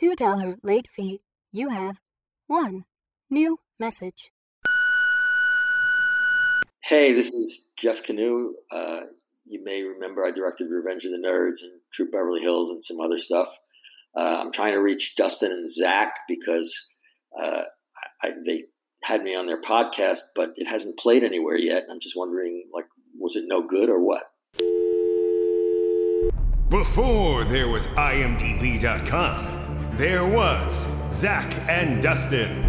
$2 late fee. You have one new message. Hey, this is Jeff Kanew. Uh, you may remember I directed Revenge of the Nerds and Troop Beverly Hills and some other stuff. Uh, I'm trying to reach Dustin and Zak because uh, I, they had me on their podcast, but it hasn't played anywhere yet. I'm just wondering, like, was it no good or what? Before there was IMDb.com, there was Zak and Dustin.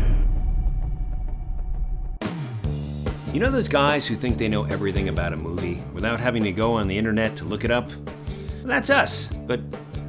You know those guys who think they know everything about a movie without having to go on the internet to look it up? That's us, but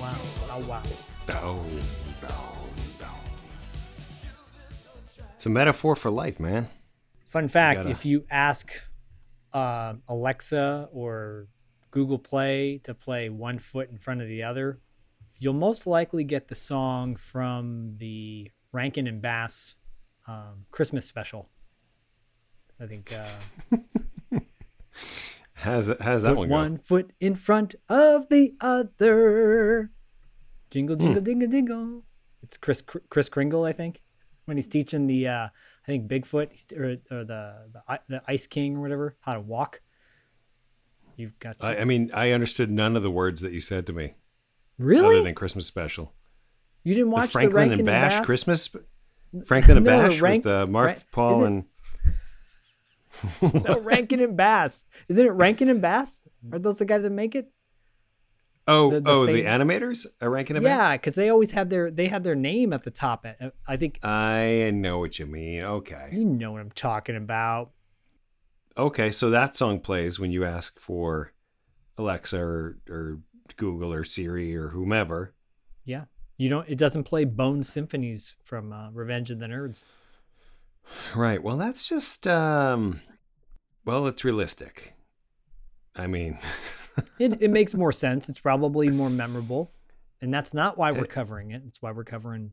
Wow, wow, wow. Down, down, down. It's a metaphor for life, man. Fun fact gotta- if you ask uh, Alexa or Google Play to play one foot in front of the other, you'll most likely get the song from the Rankin and Bass um, Christmas special. I think uh, How's, how's that put one one foot in front of the other. Jingle, Hmm. jingle, dingle, dingle. It's Chris Chris Kringle, I think, when he's teaching the uh, I think Bigfoot or, or the, the the Ice King or whatever how to walk. You've got to, I, I mean, I understood none of the words that you said to me really other than Christmas special. you didn't The watch the, Franklin Rankin and Bash, Bass? Christmas? Franklin and No, Bash Rank- with uh, Mark, Rank- Paul, and No, Rankin and Bass. Isn't it Rankin and Bass? Are those the guys that make it? oh, the- the oh, the animators are Rankin and Yeah, Bass? Yeah, because they always had their they had their name at the top. Uh, I think I know what you mean. Okay. you know what I'm talking about. Okay, so that song plays when you ask for Alexa or, or Google or Siri or whomever. Yeah. You don't it doesn't play Bone Symphonies from uh, Revenge of the Nerds. Right. Well, that's just um well, it's realistic. I mean, It it makes more sense. It's probably more memorable. And that's not why we're covering it. It's why we're covering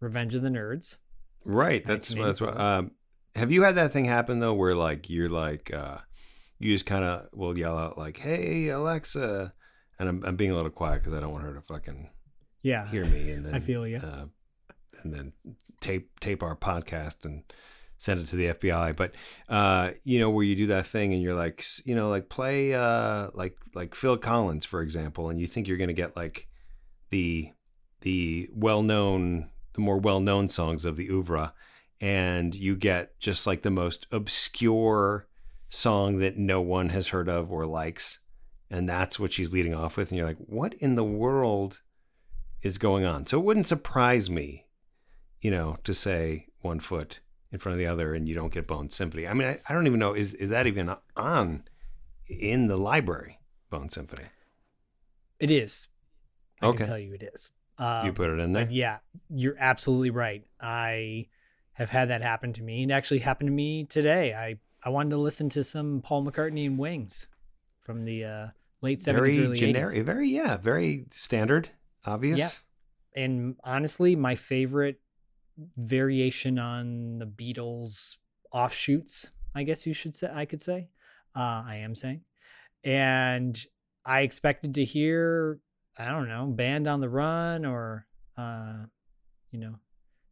Revenge of the Nerds. right. That's that's what um have you had that thing happen though where like you're like uh you just kind of will yell out like, "Hey, Alexa." And I'm I'm being a little quiet cuz I don't want her to fucking Yeah. hear me and then I feel you. uh, and then tape tape our podcast and send it to the FBI. But uh, you know where you do that thing and you're like, you know, like play uh, like like Phil Collins for example, and you think you're gonna get like the the well known the more well known songs of the oeuvre, and you get just like the most obscure song that no one has heard of or likes. And that's what she's leading off with. And you're like, what in the world is going on. So it wouldn't surprise me, you know, to say one foot in front of the other, and you don't get Bone Symphony. I mean, I, I don't even know is is that even on in the library? Bone Symphony. It is. I Okay. can tell you it is. Um, you put it in there. Yeah, you're absolutely right. I have had that happen to me. It actually happened to me today. I, I wanted to listen to some Paul McCartney and Wings from the uh, late 70s, very early generic, 80s. very yeah, very standard, obvious. Yeah. And honestly, my favorite variation on the Beatles offshoots, I guess you should say, I could say, uh, I am saying. And I expected to hear, I don't know, Band on the Run or, uh, you know,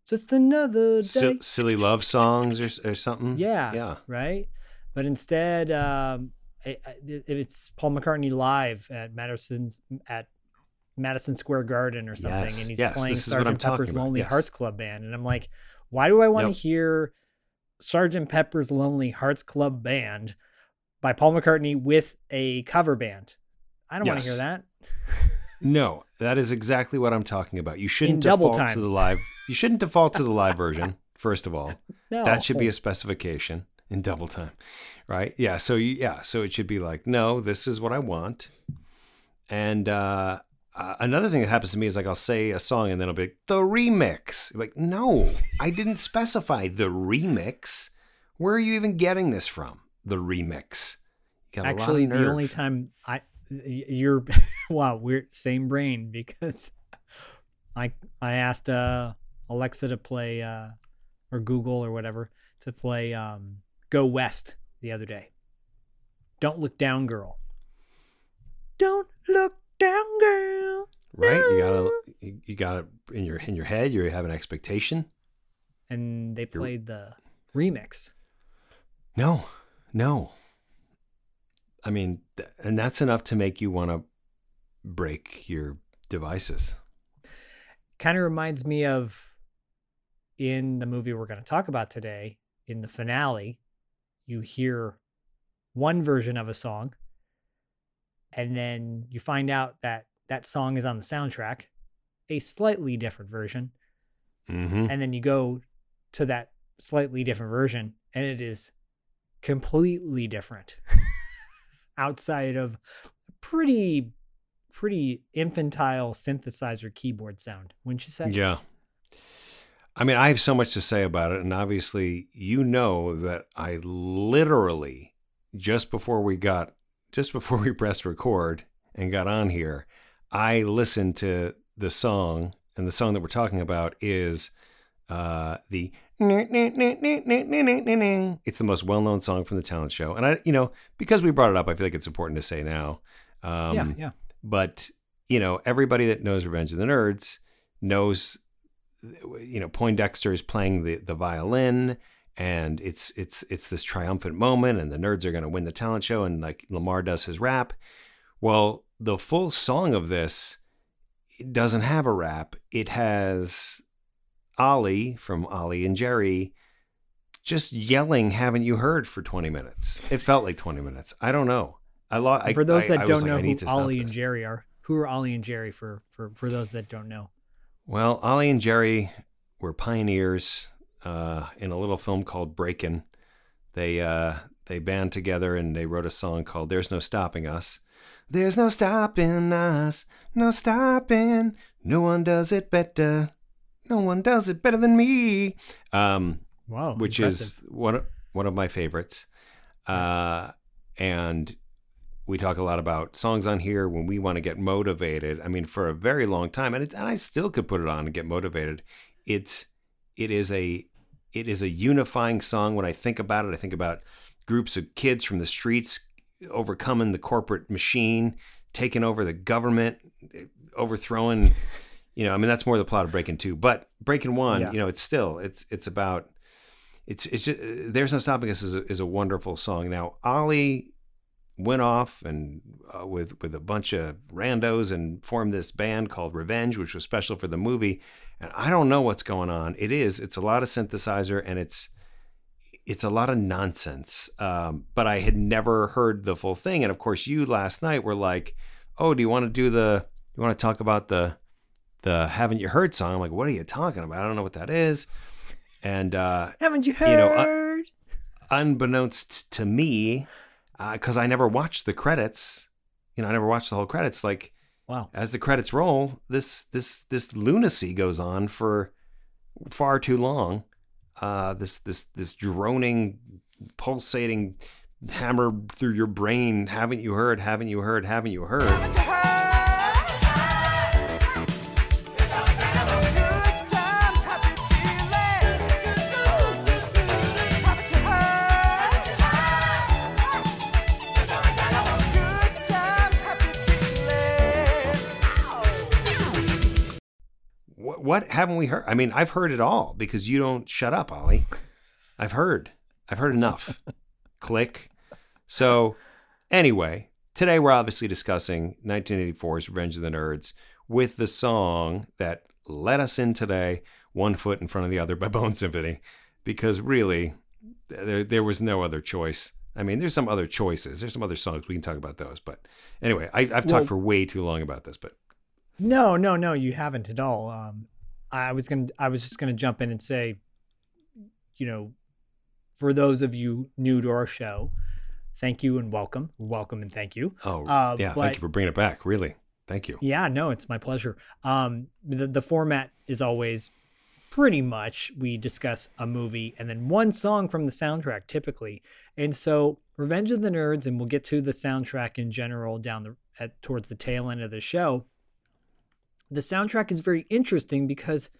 just another day. Si- silly love songs or, or something. Yeah. yeah. Right. But instead, um, it, it- it's Paul McCartney live at Madison's at Madison Square Garden or something, Yes, and he's yes, playing this is what I'm Sergeant Pepper's Lonely yes. Hearts Club Band, and I'm like, why do I want Yep. to hear Sergeant Pepper's Lonely Hearts Club Band by Paul McCartney with a cover band? I don't want to hear that. No, that is exactly what I'm talking about. You shouldn't double default time. to the live. You shouldn't default to the live version. First of all, No, that should be a specification in double time, right? Yeah. So you, yeah, so it should be like, no, this is what I want. And uh, uh, another thing that happens to me is like I'll say a song and then I'll be like, the remix. Like, no, I didn't specify the remix. Where are you even getting this from? The remix. You got a lot of actually the only time I you're wow we're same brain because I I asked uh Alexa to play uh or Google or whatever to play um Go West the other day. Don't look down, girl. Don't look down, girl. right? You gotta you, you gotta in your in your head you have an expectation. And they played the remix. No, no. I mean, th- and that's enough to make you want to break your devices. kind of reminds me of in the movie we're going to talk about today in the finale you hear one version of a song and then you find out that that song is on the soundtrack a slightly different version Mm-hmm. and then you go to that slightly different version and it is completely different outside of pretty pretty infantile synthesizer keyboard sound wouldn't you say Yeah. I mean, I have so much to say about it, and obviously, you know that I literally just before we got just before we pressed record and got on here, I listened to the song, and the song that we're talking about is uh, the. It's the most well-known song from the talent show, and I, you know, because we brought it up, I feel like it's important to say now. Um, yeah yeah but you know everybody that knows revenge of the nerds knows you know poindexter is playing the, the violin and it's it's it's this triumphant moment and the nerds are going to win the talent show and like lamar does his rap. Well the full song of this doesn't have a rap. It has ollie from ollie and jerry just yelling haven't you heard? for 20 minutes. It felt like 20 minutes. I don't know. I lo- I, for those I- that I don't like, know I who ollie and jerry are who are ollie and jerry for for for those that don't know? Well, Ollie and Jerry were pioneers uh, in a little film called Breakin'. They uh, they band together and they wrote a song called "There's No Stopping Us." There's no stopping us, no stopping. No one does it better. No one does it better than me. Um, wow which is one of, one of my favorites. Uh, and we talk a lot about songs on here when we want to get motivated. I mean, for a very long time, and, it, and I still could put it on and get motivated. It's it is a it is a unifying song. When I think about it, I think about groups of kids from the streets overcoming the corporate machine, taking over the government, overthrowing. You know, I mean, that's more the plot of Breakin' Two, but Breakin' One, Yeah. you know, it's still it's it's about it's it's just, there's no stopping us is a, is a wonderful song. Now Ollie went off and uh, with with a bunch of randos and formed this band called Revenge, which was special for the movie. And I don't know what's going on. It is it's a lot of synthesizer and it's it's a lot of nonsense. Um, but I had never heard the full thing. And of course, you last night were like, "Oh, do you want to do the? You want to talk about the the Haven't You Heard song?" I'm like, "What are you talking about? I don't know what that is." And uh, haven't you heard? You know, uh, unbeknownst to me, because uh, I never watched the credits. You know, I never watched the whole credits. Like, wow, as the credits roll, this this this lunacy goes on for far too long. Uh, this this this droning, pulsating hammer through your brain. Haven't you heard? Haven't you heard? Haven't you heard? Haven't you heard? What haven't we heard? I mean, I've heard it all because you don't shut up, Ollie. I've heard. I've heard enough. Click. So, anyway, today we're obviously discussing 1984's Revenge of the Nerds with the song that let us in today, One Foot in Front of the Other by Bone Symphony, because really, there, there was no other choice. I mean, there's some other choices. There's some other songs. We can talk about those. But anyway, I, have talked for way too long about this, but no, no, no, you haven't at all. Um, I was gonna, I was just gonna jump in and say, you know, for those of you new to our show, thank you and welcome, welcome and thank you. Oh, uh, yeah, but, thank you for bringing it back. Really, thank you. Yeah, no, it's my pleasure. Um, the the format is always pretty much we discuss a movie and then one song from the soundtrack typically, and so Revenge of the Nerds, and we'll get to the soundtrack in general down the at towards the tail end of the show the soundtrack is very interesting because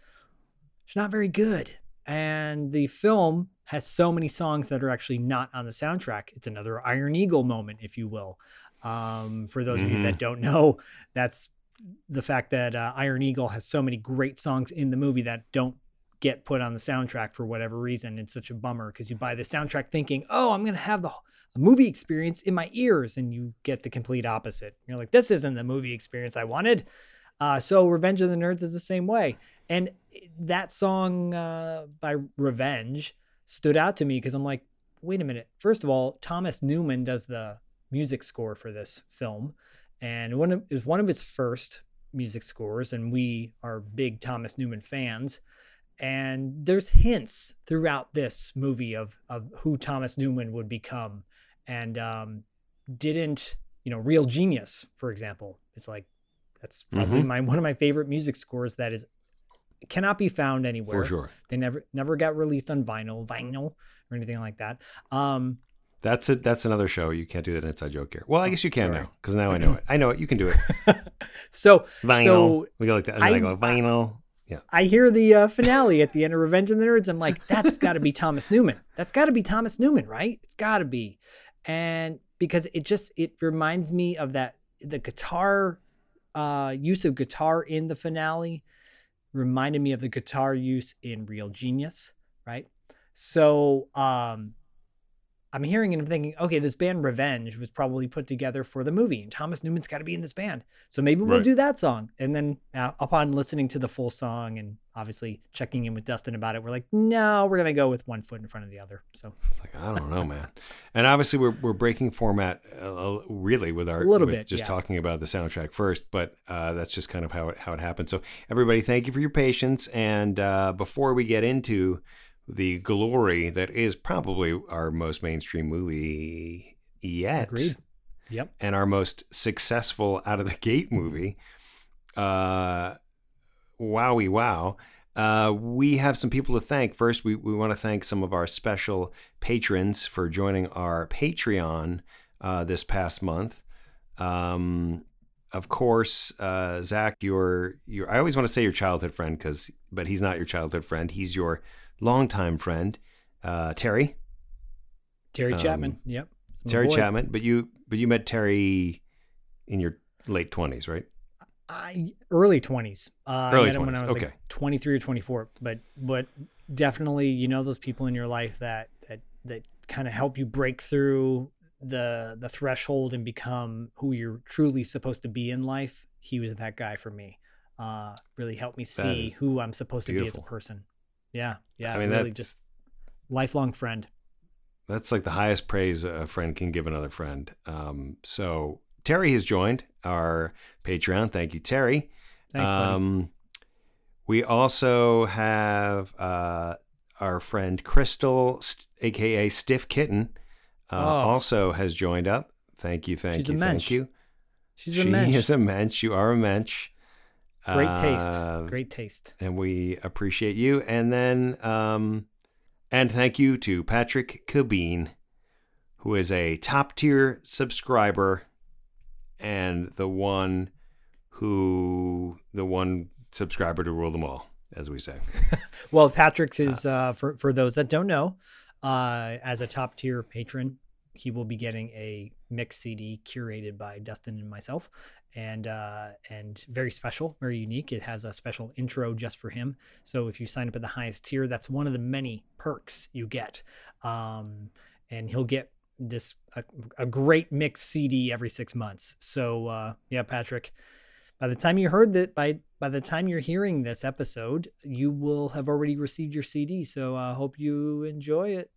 it's not very good. And the film has so many songs that are actually not on the soundtrack. It's another Iron Eagle moment, if you will. Um, for those mm-hmm. of you that mm-hmm. don't know, that's the fact that uh, Iron Eagle has so many great songs in the movie that don't get put on the soundtrack for whatever reason. It's such a bummer because you buy the soundtrack thinking, oh, I'm going to have the movie experience in my ears, and you get the complete opposite. You're like, this isn't the movie experience I wanted. Uh, so Revenge of the Nerds is the same way. And that song uh, by Revenge stood out to me because I'm like, wait a minute. First of all, Thomas Newman does the music score for this film, and one of is one of his first music scores, and we are big Thomas Newman fans. And there's hints throughout this movie of of who Thomas Newman would become, and um, didn't you know Real Genius, for example. It's like that's probably mm-hmm. my one of my favorite music scores that is cannot be found anywhere. For sure. They never never got released on vinyl, vinyl or anything like that. Um that's it. That's another show. You can't do that inside joke here. Well, I guess you can sorry. now because now I know it. I know it. You can do it. so vinyl. So we go like that. I, I go vinyl. Yeah. I hear the uh, finale at the end of Revenge of the Nerds. I'm like, that's got to be Thomas Newman. That's got to be Thomas Newman, right? It's got to be, and because it just it reminds me of that the guitar uh, use of guitar in the finale reminded me of the guitar use in Real Genius, right? So um, I'm hearing and I'm thinking, okay, this band Revenge was probably put together for the movie, and Thomas Newman's got to be in this band. So maybe we'll right. do that song. And then uh, upon listening to the full song and obviously checking in with Dustin about it, we're like, no, we're gonna go with one foot in front of the other. So it's like I don't know, man. And obviously, we're we're breaking format uh, really with our little bit, just yeah. talking about the soundtrack first, but uh, that's just kind of how it how it happened. So everybody, thank you for your patience. And uh, before we get into the glory that is probably our most mainstream movie yet. Agreed. Yep. And our most successful out of the gate movie. Uh, wowie wow. Uh, we have some people to thank. First, we, we want to thank some of our special patrons for joining our Patreon uh, this past month. Um, of course, uh, Zak, your your I always want to say your childhood friend because, but he's not your childhood friend. He's your longtime friend, uh, Terry. Terry um, Chapman. Yep. Terry boy. Chapman, but you but you met Terry in your late twenties, right? I early twenties. Uh, early I met 20s. him when I was okay. like twenty three or twenty four. But but definitely, you know, those people in your life that that that kind of help you break through the the threshold and become who you're truly supposed to be in life. He was that guy for me. Uh, really helped me see who I'm supposed beautiful. to be as a person. Yeah, yeah. I mean, really just lifelong friend. That's like the highest praise a friend can give another friend. Um, so Terry has joined our Patreon. Thank you, Terry. Thanks, um, we also have uh, our friend Crystal, aka Stiff Kitten, uh, oh. also has joined up. Thank you, thank She's you, thank you. She's she a mensch. She is a mensch. You are a mensch. Great taste. Uh, Great taste. And we appreciate you. And then, um, and thank you to Patrick Cabine, who is a top tier subscriber and the one who, the one subscriber to rule them all, as we say. well, Patrick's is, uh, uh, for, for those that don't know, uh, as a top tier patron, he will be getting a mix CD curated by Dustin and myself, and uh, and very special, very unique. It has a special intro just for him. So if you sign up at the highest tier, that's one of the many perks you get. Um, and he'll get this a, a, great mix CD every six months. So uh, yeah, Patrick. By the time you heard that, by by the time you're hearing this episode, you will have already received your CD. So I uh, hope you enjoy it.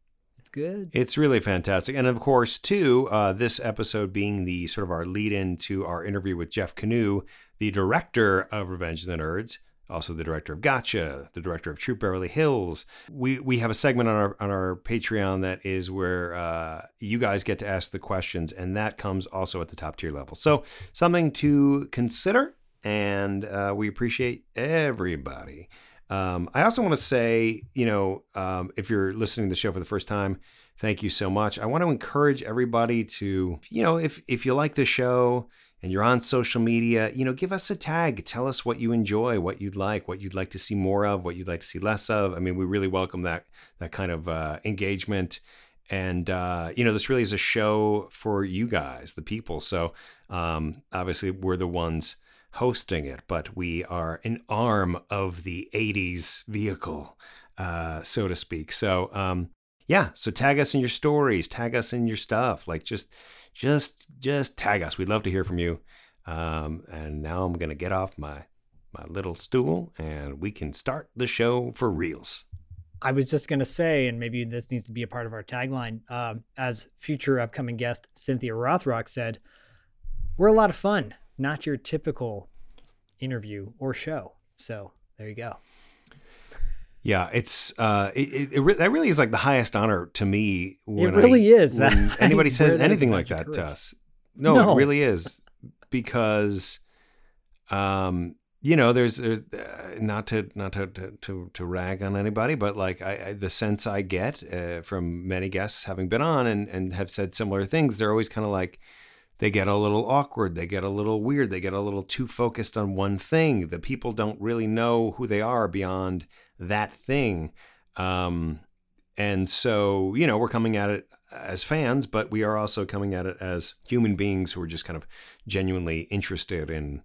Good. It's really fantastic. And of course, too, uh, this episode being the sort of our lead in to our interview with Jeff Kanew, the director of Revenge of the Nerds, also the director of Gotcha, the director of Troop Beverly Hills. We we have a segment on our on our Patreon that is where uh, you guys get to ask the questions, and that comes also at the top tier level. So something to consider, and uh, we appreciate everybody. Um, I also want to say, you know, um, if you're listening to the show for the first time, thank you so much. I want to encourage everybody to, you know, if if you like the show and you're on social media, you know, give us a tag. Tell us what you enjoy, what you'd like, what you'd like to see more of, what you'd like to see less of. I mean, we really welcome that that kind of uh, engagement. And uh, you know, this really is a show for you guys, the people. So um, obviously, we're the ones hosting it, but we are an arm of the 80s vehicle, uh, so to speak. So, um, yeah, so tag us in your stories, tag us in your stuff. Like just, just, just tag us. We'd love to hear from you. Um, and now I'm gonna get off my my little stool, and we can start the show for reals. I was just gonna say, and maybe this needs to be a part of our tagline. Um, as future upcoming guest Cynthia Rothrock said, "We're a lot of fun." Not your typical interview or show. So there you go. Yeah, it's uh, it, it, it, that really is like the highest honor to me. When it really I, is. When anybody says anything like that to us. No, no, it really is because, um, you know, there's, there's uh, not to not to, to to rag on anybody, but like I, I the sense I get uh, from many guests having been on and and have said similar things, they're always kind of like they get a little awkward, they get a little weird, they get a little too focused on one thing. The people don't really know who they are beyond that thing. Um, and so, you know, we're coming at it as fans, but we are also coming at it as human beings who are just kind of genuinely interested in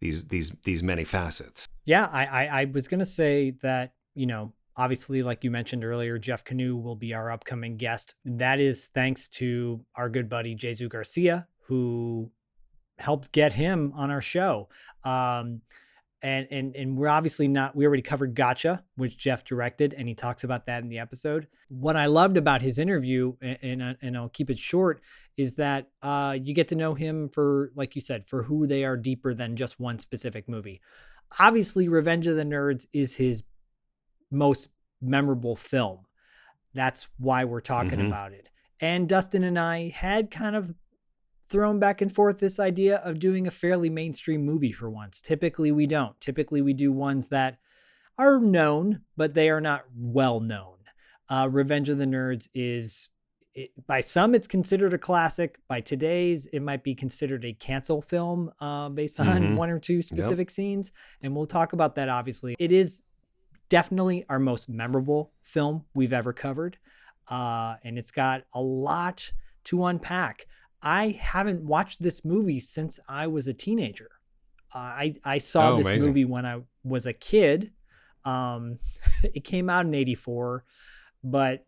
these these these many facets. Yeah, I I, I was gonna say that you know obviously like you mentioned earlier jeff kanew will be our upcoming guest that is thanks to our good buddy jesu garcia who helped get him on our show. Um, and and and we're obviously not. We already covered Gotcha, which Jeff directed, and he talks about that in the episode. What I loved about his interview, and and, and I'll keep it short, is that uh, you get to know him for, like you said, for who they are deeper than just one specific movie. Obviously, Revenge of the Nerds is his most memorable film. That's why we're talking mm-hmm. about it. And Dustin and I had kind of thrown back and forth this idea of doing a fairly mainstream movie for once. Typically, we don't. Typically, we do ones that are known, but they are not well known. Uh, Revenge of the Nerds is, it, by some, it's considered a classic. By today's, it might be considered a cancel film uh, based on mm-hmm. one or two specific yep. scenes. And we'll talk about that, obviously. It is definitely our most memorable film we've ever covered. Uh, and it's got a lot to unpack. I haven't watched this movie since I was a teenager. Uh, I I saw oh, this amazing. movie when I was a kid. Um, it came out in '84, but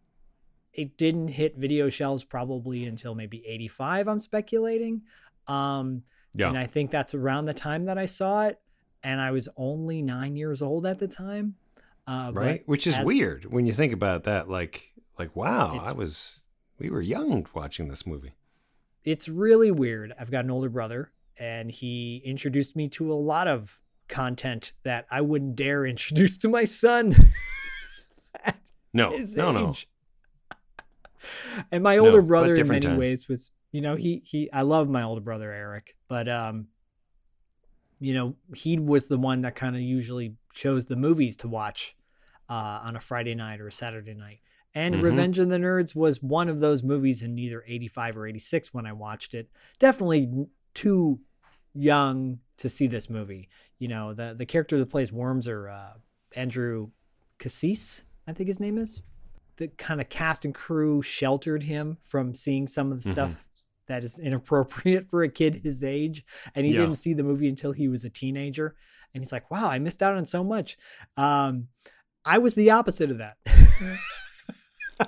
it didn't hit video shelves probably until maybe '85. I'm speculating. Um, yeah. And I think that's around the time that I saw it, and I was only nine years old at the time. Uh, right, which is as, weird when you think about that. Like, like wow, I was we were young watching this movie it's really weird. I've got an older brother, and he introduced me to a lot of content that I wouldn't dare introduce to my son. No, no, no. And my older No, brother, in many time. ways, was you know he he I love my older brother Eric, but um, you know he was the one that kind of usually chose the movies to watch uh, on a Friday night or a Saturday night. And Mhm. Revenge of the Nerds was one of those movies in either 85 or 86 when I watched it. Definitely too young to see this movie. You know, the the character that plays Worms or uh, Andrew Cassese, I think his name is. The kind of cast and crew sheltered him from seeing some of the stuff that is inappropriate for a kid his age. And he Yeah. didn't see the movie until he was a teenager. And he's like, wow, I missed out on so much. Um, I was the opposite of that.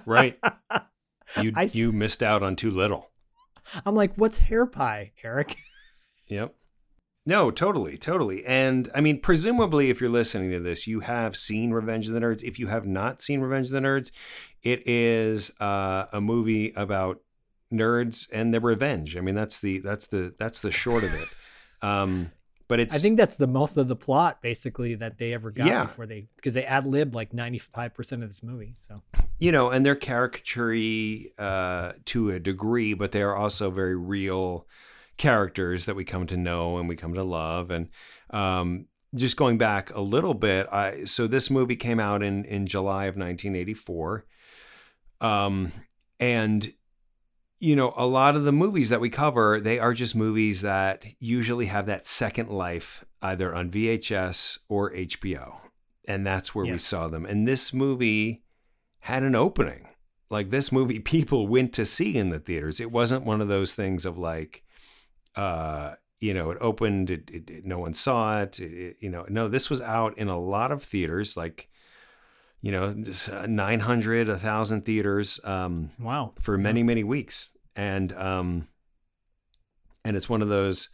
Right. You I you missed out on too little. I'm like, what's hair pie, Eric? Yep. No, totally, totally. And I mean, presumably, if you're listening to this, you have seen Revenge of the Nerds. If you have not seen Revenge of the Nerds, it is uh, a movie about nerds and their revenge. I mean, that's the that's the that's the short of it. Um, but it's I think that's the most of the plot basically that they ever got Yeah. before they because they ad lib like 95% of this movie. So you know, and they're caricature uh, to a degree, but they are also very real characters that we come to know and we come to love. And um, just going back a little bit, I, so this movie came out in in July of 1984, um, and you know, a lot of the movies that we cover, they are just movies that usually have that second life either on VHS or HBO. And that's where we saw them. And this movie had an opening. Like this movie, people went to see in the theaters. It wasn't one of those things of like, uh, you know, it opened, it, it, it- no one saw it, it- You know, no, this was out in a lot of theaters, like, you know, uh, 900, 1,000 theaters. Um, wow. for many many weeks and um and it's one of those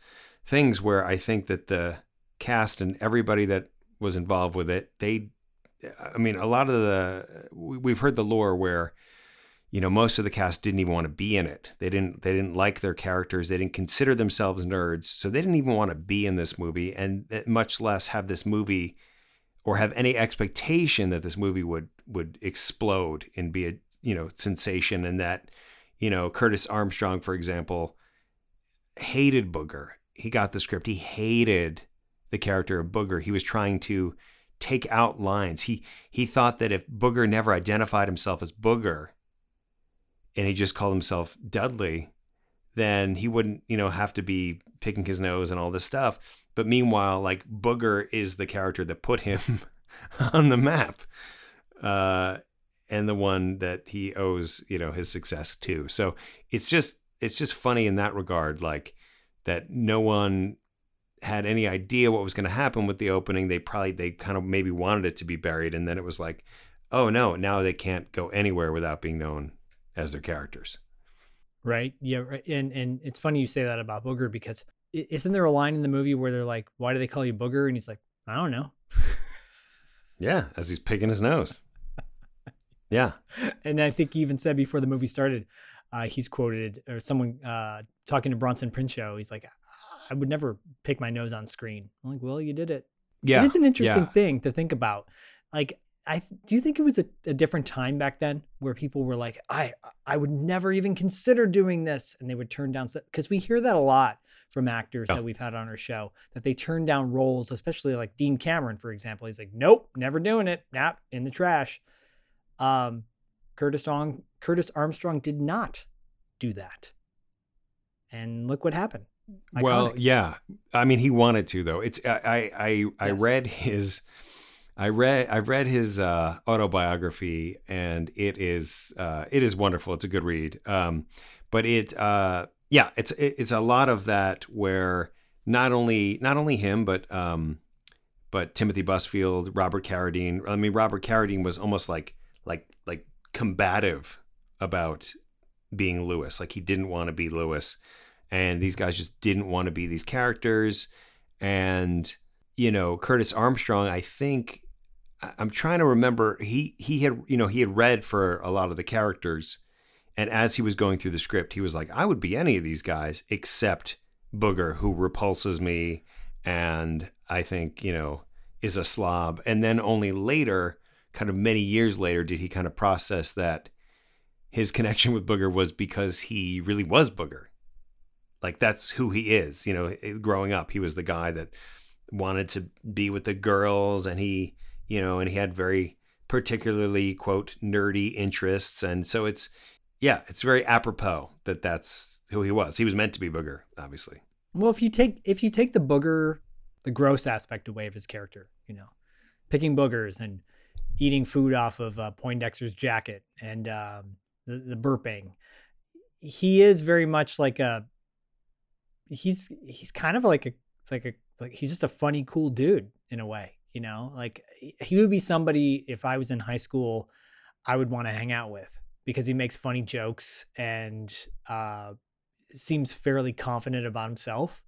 things where i think that the cast and everybody that was involved with it they i mean a lot of the we- we've heard the lore where you know most of the cast didn't even want to be in it. They didn't they didn't like their characters. They didn't consider themselves nerds. So they didn't even want to be in this movie. And uh, much less have this movie or have any expectation that this movie would would explode and be a you know sensation. And that you know Curtis Armstrong for example hated Booger. He got the script. He hated the character of Booger. He was trying to take out lines. He he thought that if Booger never identified himself as Booger and he just called himself Dudley then he wouldn't you know have to be picking his nose and all this stuff. But meanwhile like Booger is the character that put him on the map uh and the one that he owes you know his success to. So it's just it's just funny in that regard like that no one had any idea what was going to happen with the opening they probably they kind of maybe wanted it to be buried and then it was like oh no now they can't go anywhere without being known as their characters Right. Yeah. Right. And and it's funny you say that about Booger because isn't there a line in the movie where they're like, "Why do they call you Booger?" And he's like, "I don't know." yeah as he's picking his nose yeah and I think he even said before the movie started, uh, he's quoted or someone uh, talking to Bronson Pinchot. He's like, "I would never pick my nose on screen." I'm like, "Well, you did it." yeah It is an interesting yeah. thing to think about. Like, I do you think it was a, a different time back then where people were like, I I would never even consider doing this, and they would turn down because we hear that a lot from actors that we've had on our show that they turn down roles, especially like Dean Cameron, for example. He's like, nope, never doing it. Nah, in the trash. Um, Curtis Armstrong, Curtis Armstrong did not do that, and look what happened. Well, yeah. I mean, he wanted to though. It's I I I, I read his I read I read his uh, autobiography and it is uh, it is wonderful. It's a good read. Um, but it uh, yeah, it's it, it's a lot of that where not only not only him but um, but Timothy Busfield, Robert Carradine. I mean, Robert Carradine was almost like like like combative about being Lewis. Like he didn't want to be Lewis and these guys just didn't want to be these characters. And you know Curtis Armstrong I think I'm trying to remember he he had you know he had read for a lot of the characters. And as he was going through the script he was like I would be any of these guys except Booger who repulses me and I think you know is a slob. And then only later kind of many years later did he kind of process that his connection with Booger was because he really was Booger. Like that's who he is. You know, growing up, he was the guy that wanted to be with the girls and he, you know, and he had very particularly quote nerdy interests and so it's yeah, it's very apropos that that's who he was. He was meant to be Booger, obviously. Well, if you take if you take the booger, the gross aspect away of his character, you know, picking boogers and eating food off of uh, Poindexter's jacket and um, the, the burping, he is very much like a. He's he's kind of like a like a like he's just a funny cool dude in a way, you know. Like he would be somebody if I was in high school, I would want to hang out with because he makes funny jokes and uh, seems fairly confident about himself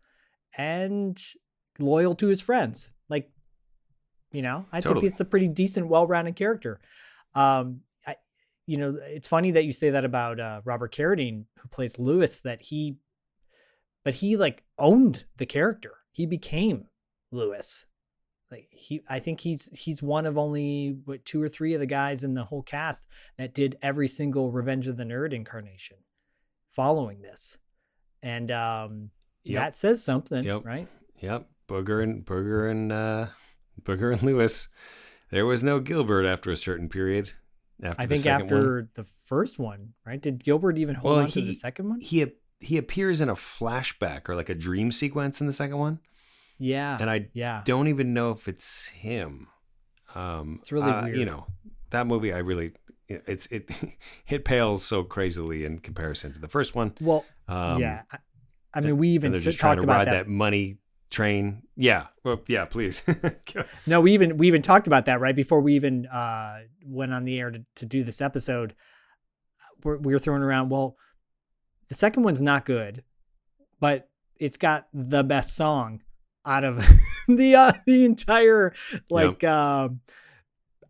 and loyal to his friends. Like, you know, I totally. think it's a pretty decent, well-rounded character. Um, I, you know, it's funny that you say that about uh, Robert Carradine, who plays Lewis. That he, but he like owned the character. He became Lewis. Like he, I think he's he's one of only what two or three of the guys in the whole cast that did every single Revenge of the Nerd incarnation following this and um, yep. that says something, yep. right? Yep, Booger and Booger and uh, Booger and Lewis. There was no Gilbert after a certain period. After I think after one. the first one, right? Did Gilbert even hold well, on he, to the second one? He he appears in a flashback or like a dream sequence in the second one. Yeah, and I yeah. don't even know if it's him. Um, it's really uh, weird. You know, that movie I really it's it it pales so crazily in comparison to the first one. Well, um, yeah, I, I, mean, we even just talked about that. that. money train. Yeah, well, yeah, please. no, we even we even talked about that right before we even uh, went on the air to, to do this episode. We're, we were throwing around. Well, the second one's not good, but it's got the best song out of the uh, the entire like. Uh,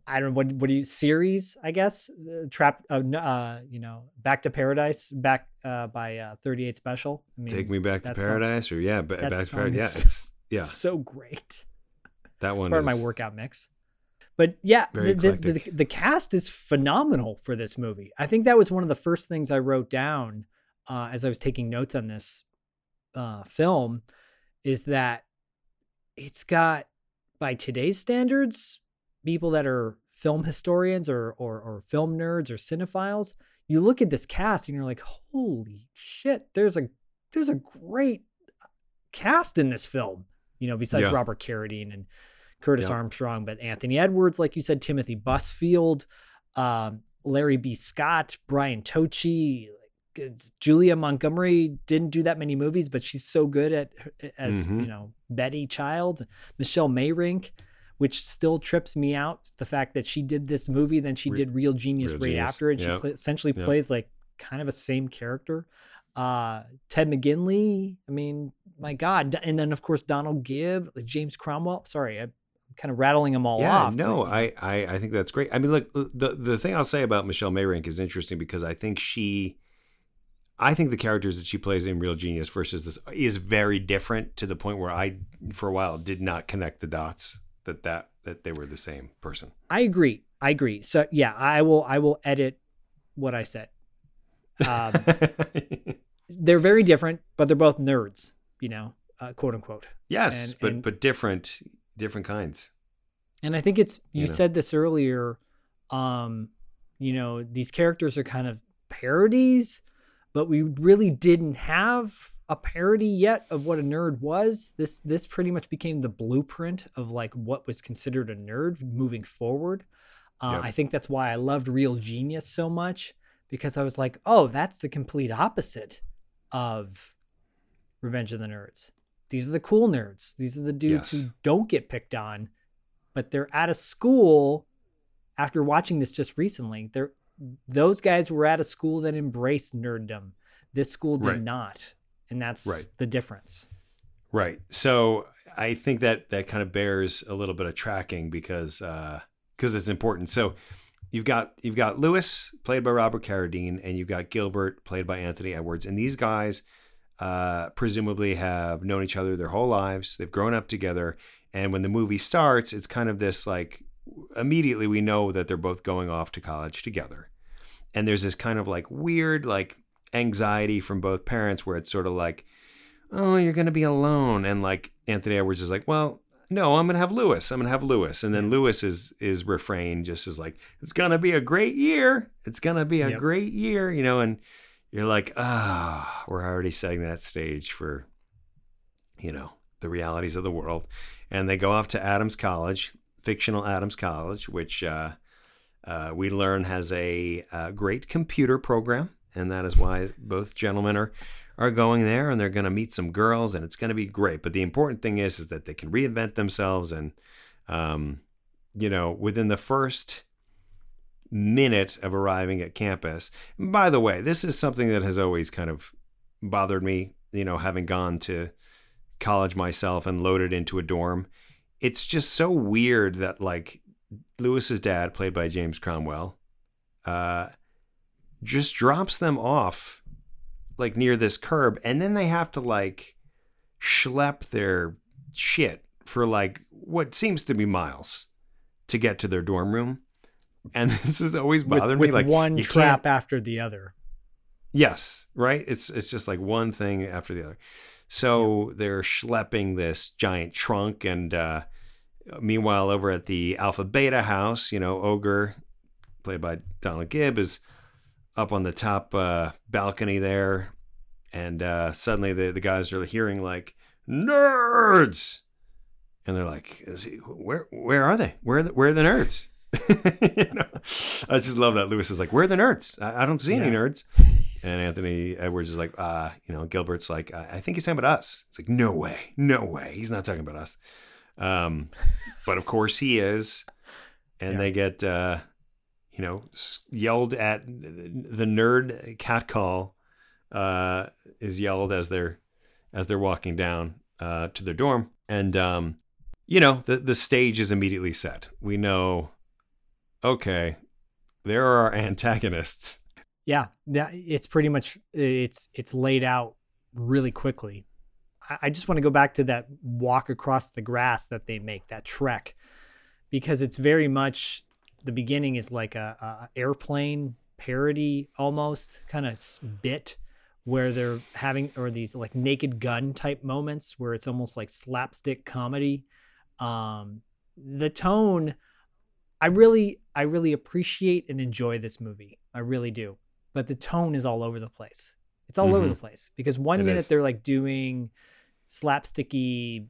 I don't know what what do you series I guess? Uh, trap uh, uh, you know back to paradise back uh, by uh, 38 special. I mean, take me back to paradise song, or yeah back to paradise yeah it's yeah. so great. That one part is of my workout mix. But yeah the, the, the, the, cast is phenomenal for this movie. I think that was one of the first things I wrote down uh, as I was taking notes on this film is that it's got by today's standards people that are film historians or, or, or film nerds or cinephiles, you look at this cast and you're like, holy shit, there's a there's a great cast in this film. You know, besides yeah. Robert Carradine and Curtis yeah. Armstrong, but Anthony Edwards, like you said, Timothy Busfield, um, Larry B. Scott, Brian Tochi, Julia Montgomery didn't do that many movies, but she's so good at as mm-hmm. you know Betty Child, Michelle Meyrink which still trips me out. The fact that she did this movie, then she Re- did Real Genius Real right Genius. after it. Yep. She play, essentially yep. plays like kind of a same character. Uh, Ted McGinley, I mean, my God. And then, of course, Donald Gibb, like James Cromwell. Sorry, I'm kind of rattling them all yeah, off. No, I, I, I think that's great. I mean, look, the, the thing I'll say about Michelle Meyrink is interesting because I think she. I think the characters that she plays in Real Genius versus this is very different to the point where I, for a while, did not connect the dots that that that they were the same person. I agree. I agree. So yeah, I will I will edit what I said. Um, they're very different, but they're both nerds. You know, uh, quote unquote. Yes, and, but and, but different different kinds. And I think it's you, you know. said this earlier. Um, you know, these characters are kind of parodies, but we really didn't have a parody yet of what a nerd was. This this pretty much became the blueprint of like what was considered a nerd moving forward. Uh, yep. I think that's why I loved Real Genius so much because I was like, oh, that's the complete opposite of Revenge of the Nerds. These are the cool nerds. These are the dudes yes. who don't get picked on, but they're at a school. After watching this just recently, they're those guys were at a school that embraced nerddom. This school did right. not and that's right. the difference. Right. So I think that that kind of bears a little bit of tracking because because uh, it's important. So you've got you've got Lewis played by Robert Carradine, and you've got Gilbert played by Anthony Edwards, and these guys uh, presumably have known each other their whole lives. They've grown up together, and when the movie starts, it's kind of this like immediately we know that they're both going off to college together. And there's this kind of like weird like anxiety from both parents where it's sort of like, oh, you're going to be alone. And like Anthony Edwards is like, well, no, I'm going to have Lewis. I'm going to have Lewis. And then Lewis is is refrain just as like, it's going to be a great year. It's going to be a Yep. great year, you know, and you're like, ah, we're already setting that stage for, you know, the realities of the world. And they go off to Adams College, fictional Adams College, which uh, uh, we learn has a, uh great computer program. And that is why both gentlemen are, are going there and they're going to meet some girls and it's going to be great. But the important thing is, is that they can reinvent themselves. And, um, you know, within the first minute of arriving at campus. By the way, this is something that has always kind of bothered me, you know, having gone to college myself and loaded into a dorm. It's just so weird that like Lewis's dad, played by James Cromwell, uh, just drops them off like near this curb, and then they have to like schlep their shit for like what seems to be miles to get to their dorm room. And this has always with, bothered with me. Like one trap after the other. Yes, right. It's it's just like one thing after the other. So they're schlepping this giant trunk, and uh, meanwhile, over at the Alpha Beta house, you know, Ogre, played by Donald Gibb, is up on the top uh, balcony there, and uh, suddenly the the guys are hearing like nerds, and they're like, he, "Where where are they? Where are the, where are the nerds?" you know, I just love that Lewis is like, "Where are the nerds? I, I don't see any nerds." And Anthony Edwards is like, uh, you know, Gilbert's like, I, I think he's talking about us. It's like, no way, no way, he's not talking about us. Um, but of course he is, and Yeah. they get, uh, you know, yelled at. The nerd catcall uh, is yelled as they're as they're walking down uh, to their dorm, and um, you know, the the stage is immediately set. We know, okay, there are our antagonists. Yeah, that it's pretty much it's it's laid out really quickly. I, I just want to go back to that walk across the grass that they make that trek, because it's very much the beginning is like a, a airplane parody almost kind of bit where they're having or these like naked gun type moments where it's almost like slapstick comedy. Um, the tone I really I really appreciate and enjoy this movie. I really do. But the tone is all over the place. It's all over Mhm. the place because one It minute is. they're like doing slapsticky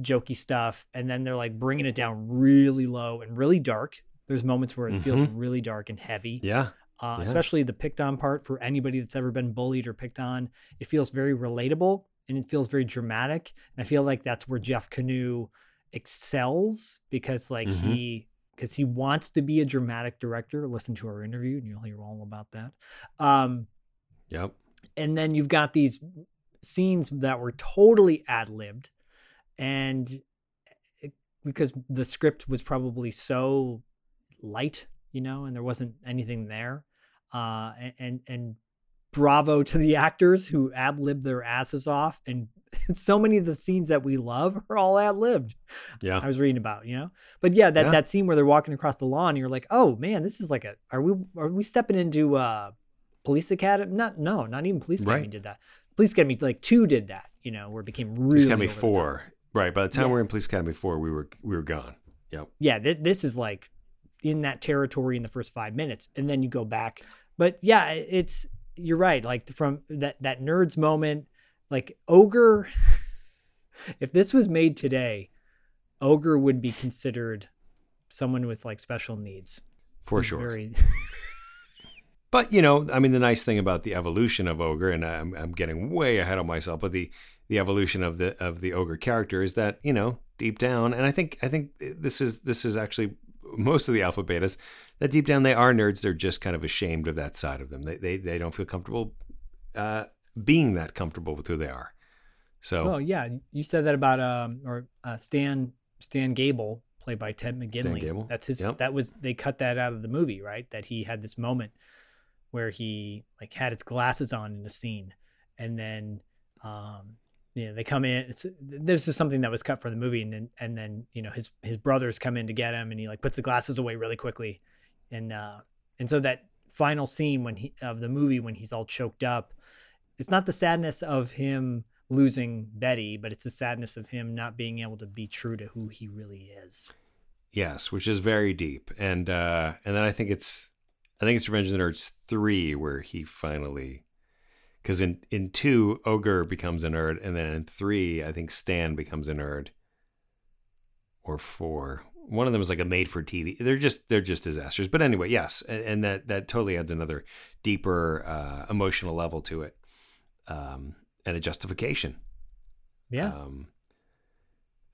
jokey stuff and then they're like bringing it down really low and really dark. There's moments where it feels really dark and heavy Yeah, uh, Yeah. especially the picked on part for anybody that's ever been bullied or picked on. It feels very relatable and it feels very dramatic. And I feel like that's where Jeff Kanew excels because like Mhm. he because he wants to be a dramatic director. Listen to our interview and you'll hear all about that. Um, yep. and then you've got these scenes that were totally ad libbed, and it, because the script was probably so light, you know, and there wasn't anything there, uh, and and, and bravo to the actors who ad libbed their asses off, and so many of the scenes that we love are all ad libbed. Yeah. I was reading about, you know. But yeah, that Yeah. that scene where they're walking across the lawn, you're like, oh man, this is like a are we are we stepping into uh police academy? Not no, not even police academy Right. did that. Police academy like two did that, you know, where it became really Police Academy over the top. four. Right. By the time Yeah. we were in Police Academy four, we were we were gone. Yep. Yeah, th- this is like in that territory in the first five minutes, and then you go back. But yeah, it's you're right. Like from that that nerds moment, like ogre. if this was made today, ogre would be considered someone with like special needs. For sure. Very, But you know, I mean, the nice thing about the evolution of ogre, and I'm, I'm getting way ahead of myself, but the the evolution of the of the ogre character is that you know deep down, and I think I think eh, this is this is actually most of the alpha betas that deep down they are nerds. They're just kind of ashamed of that side of them. They they, they don't feel comfortable uh, being that comfortable with who they are. So well, yeah, you said that about um or uh, Stan Stan Gable, played by Ted McGinley. Gable, That's his. yep. That was they cut that out of the movie, right? That he had this moment where he like had his glasses on in a scene, and then um you know, they come in. It's this is something that was cut from the movie, and then and then you know his his brothers come in to get him, and he like puts the glasses away really quickly, and uh and so that final scene when he of the movie when he's all choked up, it's not the sadness of him losing Betty, but it's the sadness of him not being able to be true to who he really is. Yes, which is very deep, and uh and then I think it's I think it's Revenge of the Nerds three where he finally because in in two ogre becomes a nerd and then in three i think stan becomes a nerd or four one of them is like a made for tv they're just they're just disasters but anyway yes and, and that that totally adds another deeper uh, emotional level to it um, and a justification Yeah. um,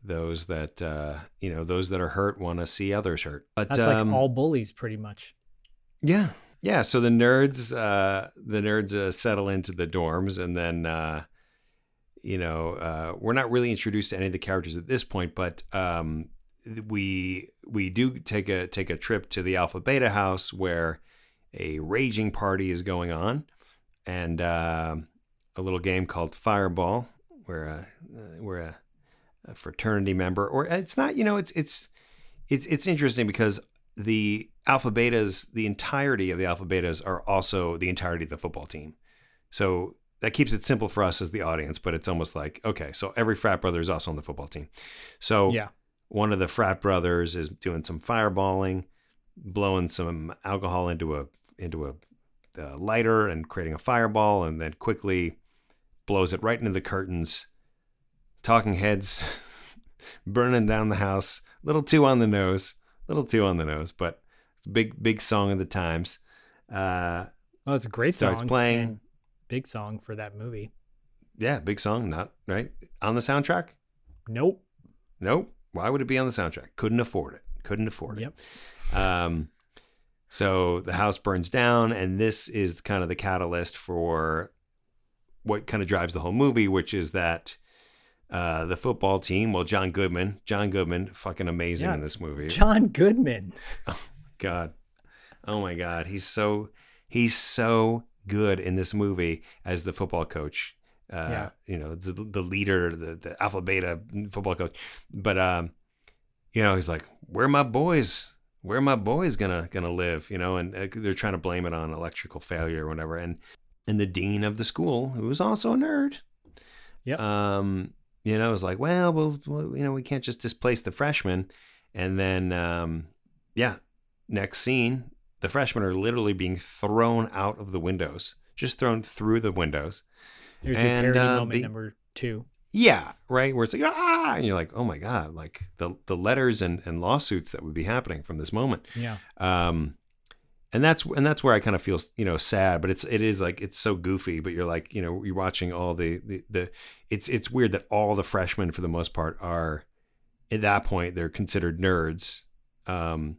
those that uh, you know those that are hurt want to see others hurt but That's um, like all bullies pretty much. yeah. Yeah. So the nerds, uh, the nerds uh, settle into the dorms, and then, uh, you know, uh, we're not really introduced to any of the characters at this point, but um, we we do take a take a trip to the Alpha Beta house where a raging party is going on, and uh, a little game called Fireball, where a, where a, a fraternity member, or it's not, you know, it's it's it's it's interesting because the alpha betas, the entirety of the alpha betas are also the entirety of the football team. So that keeps it simple for us as the audience, but it's almost like, okay, so every frat brother is also on the football team. So Yeah. one of the frat brothers is doing some fireballing, blowing some alcohol into a into a uh, lighter and creating a fireball, and then quickly blows it right into the curtains. Talking heads burning down the house, little too on the nose, little too on the nose, but it's a big big song of the times. Uh, Oh, it's a great song. Starts playing. and Big song for that movie. yeah, big song, not right on the soundtrack. Nope. Nope. Why would it be on the soundtrack? Couldn't afford it. Couldn't afford it. Yep. Um, so the house burns down, and this is kind of the catalyst for what kind of drives the whole movie, which is that uh, the football team. Well, John Goodman, John Goodman, fucking amazing Yeah. in this movie. John Goodman. Oh, God, oh my God, he's so he's so good in this movie as the football coach. Uh, Yeah. you know, the, the leader, the, the alpha beta football coach. But um, you know, he's like, "Where are my boys? Where are my boys gonna gonna live?" You know, and uh, they're trying to blame it on electrical failure or whatever. And and the dean of the school, who was also a nerd, Yep. um, you know, was like, well, well, well, you know, we can't just displace the freshmen. And then, um, yeah, next scene, the freshmen are literally being thrown out of the windows, just thrown through the windows. Here's your And, parody uh, moment the- number two. Yeah, right. Where it's like ah, and you're like, oh my god, like the the letters and, and lawsuits that would be happening from this moment. Yeah. Um, and that's and that's where I kind of feel you know sad, but it's it is like it's so goofy. But you're like you know you're watching all the the, the it's it's weird that all the freshmen for the most part are at that point they're considered nerds. Um,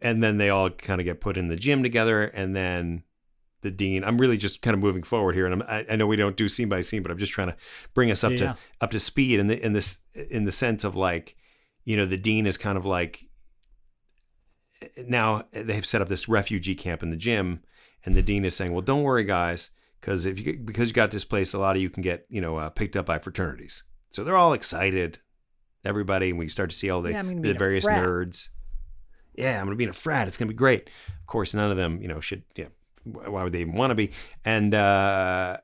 and then they all kind of get put in the gym together, and then the dean. I'm really just kind of moving forward here, and I'm, I, I know we don't do scene by scene, but I'm just trying to bring us up Yeah. to up to speed in the in this in the sense of like you know the dean is kind of like now they've set up this refugee camp in the gym, and the dean is saying, "Well, don't worry, guys, because if you because you got displaced, a lot of you can get you know uh, picked up by fraternities." So they're all excited, everybody, and we start to see all the, Yeah, I'm gonna be the various nerds. Yeah, I'm gonna be in a frat. It's gonna be great. Of course, none of them, you know, should. Yeah, why would they even want to be? And uh,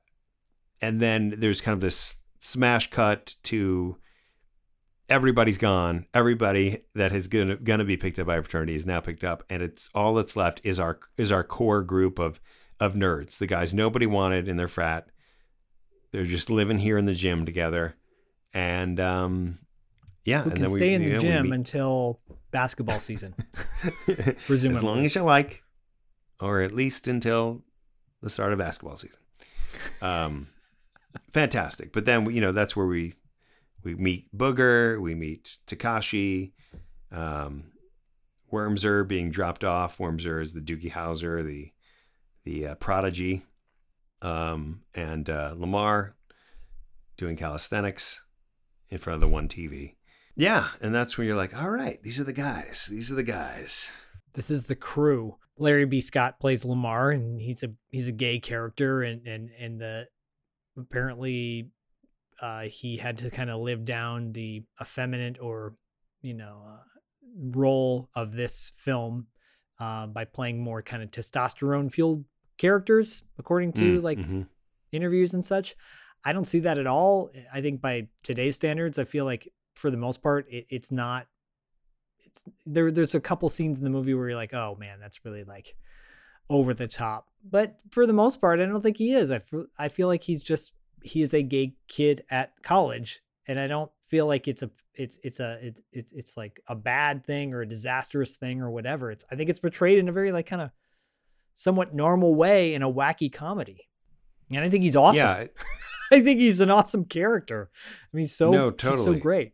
and then there's kind of this smash cut to everybody's gone. Everybody that is gonna gonna be picked up by a fraternity is now picked up, and it's all that's left is our is our core group of of nerds, the guys nobody wanted in their frat. They're just living here in the gym together, and um, yeah, Who and can then we- stay in the know, gym until basketball season? as long as you like, or at least until the start of basketball season. Um, fantastic. But then you know that's where we we meet Booger, we meet Takashi, um, Wormser being dropped off. Wormser is the Doogie Howser, the the uh, prodigy, um, and uh, Lamar doing calisthenics in front of the one TV. Yeah, and that's where you're like, all right, these are the guys. These are the guys. This is the crew. Larry B. Scott plays Lamar, and he's a he's a gay character, and and and the apparently uh, he had to kind of live down the effeminate or you know uh, role of this film uh, by playing more kind of testosterone fueled characters, according to Mm, like mhm. interviews and such. I don't see that at all. I think by today's standards, I feel like for the most part, it, it's not. It's there. There's a couple scenes in the movie where you're like, oh man, that's really like over the top. But for the most part, I don't think he is. I I feel like he's just he is a gay kid at college, and I don't feel like it's a it's it's a it, it's it's like a bad thing or a disastrous thing or whatever. It's I think it's portrayed in a very like kind of somewhat normal way in a wacky comedy, and I think he's awesome. Yeah, I think he's an awesome character. I mean, so No, he's so great.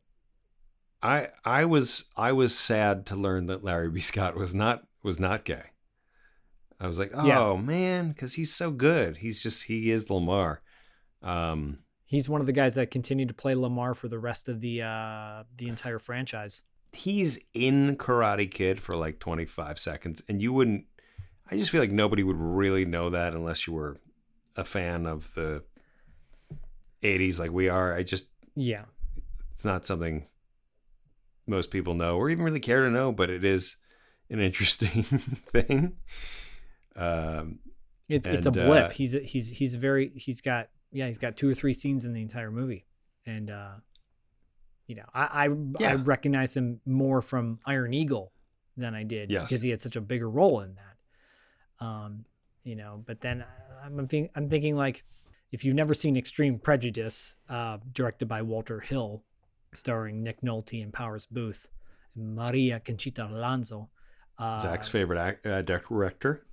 I I was I was sad to learn that Larry B. Scott was not was not gay. I was like, oh Yeah. man, because he's so good. He's just he is Lamar. Um, He's one of the guys that continued to play Lamar for the rest of the uh the entire franchise. he's in Karate Kid for like 25 seconds, and you wouldn't. I just feel like nobody would really know that unless you were a fan of the 80s, like we are. I just Yeah. it's not something most people know or even really care to know, but it is an interesting thing. Um, It's it's a blip. uh, he's he's he's very he's got yeah he's got two or three scenes in the entire movie, and uh, you know I I, I recognize him more from Iron Eagle than I did Yes. because he had such a bigger role in that. Um, you know, but then I'm think, I'm thinking like if you've never seen Extreme Prejudice, uh, directed by Walter Hill, starring Nick Nolte and Powers Boothe, and Maria Conchita Alonso. Uh, Zak's favorite act, uh, director,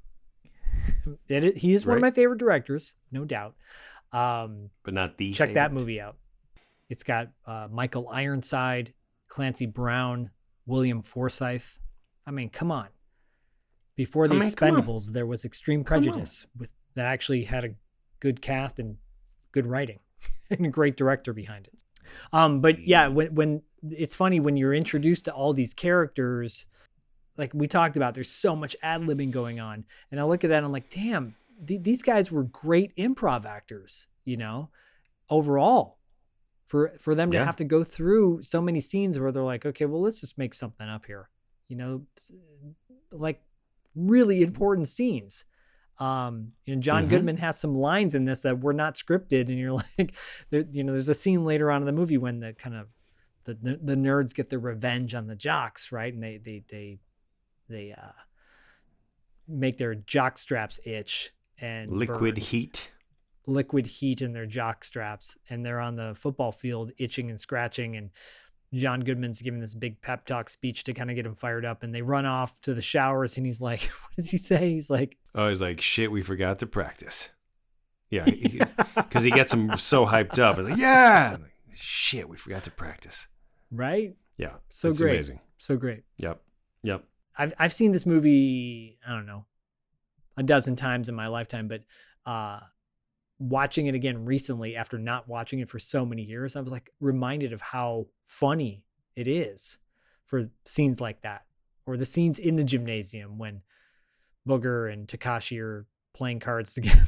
it, he is one of my favorite directors, no doubt. Um, but not the check that movie out. It's got uh, Michael Ironside, Clancy Brown, William Forsythe. I mean, come on. Before the I mean. Expendables, there was Extreme Prejudice with that actually had a good cast and good writing and a great director behind it. Um, but yeah, when when it's funny when you're introduced to all these characters, like we talked about, there's so much ad libbing going on, and I look at that and I'm like, damn, th- these guys were great improv actors, you know, overall. For for them to Yeah. have to go through so many scenes where they're like, okay, well, let's just make something up here, you know, like really important scenes. Um, you know, John Mhm. Goodman has some lines in this that were not scripted, and you're like, there, you know, there's a scene later on in the movie when the kind of the the the nerds get their revenge on the jocks, right? And they they they they uh make their jock straps itch and liquid burn heat. liquid heat in their jock straps, and they're on the football field itching and scratching and. John Goodman's giving this big pep talk speech to kind of get him fired up, and they run off to the showers. And he's like, "What does he say?" He's like, Oh, he's like, shit, we forgot to practice. Yeah, because he gets him so hyped up. It's like, yeah, like, shit, we forgot to practice. "Right, Yeah, so great, amazing. so great." Yep, yep. I've I've seen this movie, I don't know, a dozen times in my lifetime, but uh watching it again recently after not watching it for so many years, I was like reminded of how funny it is for scenes like that. Or the scenes in the gymnasium when Booger and Takashi are playing cards together.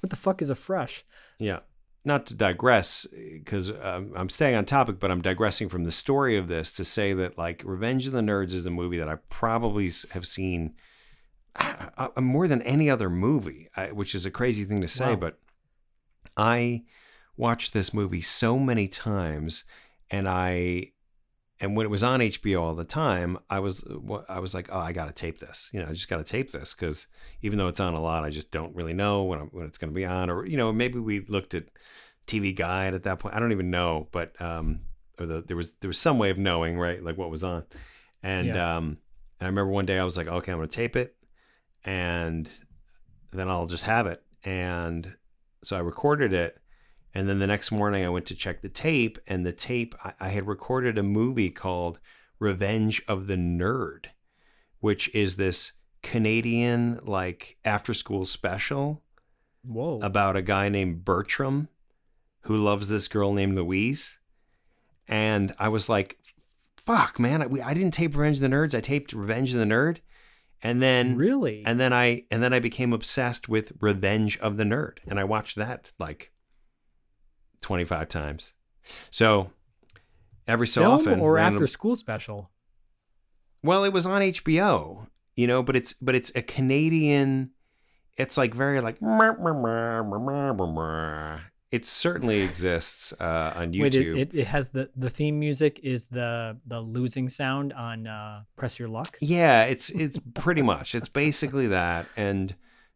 what the fuck is a fresh? Yeah. Not to digress, because um, I'm staying on topic, but I'm digressing from the story of this to say that, like, Revenge of the Nerds is a movie that I probably have seen uh, uh, more than any other movie, I, which is a crazy thing to say, Wow. but I watched this movie so many times, and I, and when it was on HBO all the time, I was, I was like, oh, I got to tape this. You know, I just got to tape this because even though it's on a lot, I just don't really know when, I'm, when it's going to be on, or you know, maybe we looked at TV Guide at that point. I don't even know, but um, or the, there was there was some way of knowing, right, like what was on, and Yeah. um, and I remember one day I was like, okay, I'm going to tape it, and then I'll just have it, and so I recorded it. And then the next morning, I went to check the tape, and the tape I, I had recorded a movie called Revenge of the Nerd, which is this Canadian like after school special Whoa. about a guy named Bertram who loves this girl named Louise. And I was like, fuck, man, I, we, I didn't tape Revenge of the Nerds. I taped Revenge of the Nerd. And then really? and then I and then I became obsessed with Revenge of the Nerd. And I watched that like 25 times. So every so Film often or random- after school special. Well, it was on HBO, you know, but it's but it's a Canadian. It's like very like. It certainly exists uh, on YouTube. Wait, it, it, it has the the theme music is the the losing sound on uh, Press Your Luck. Yeah, it's it's pretty much. It's basically that. And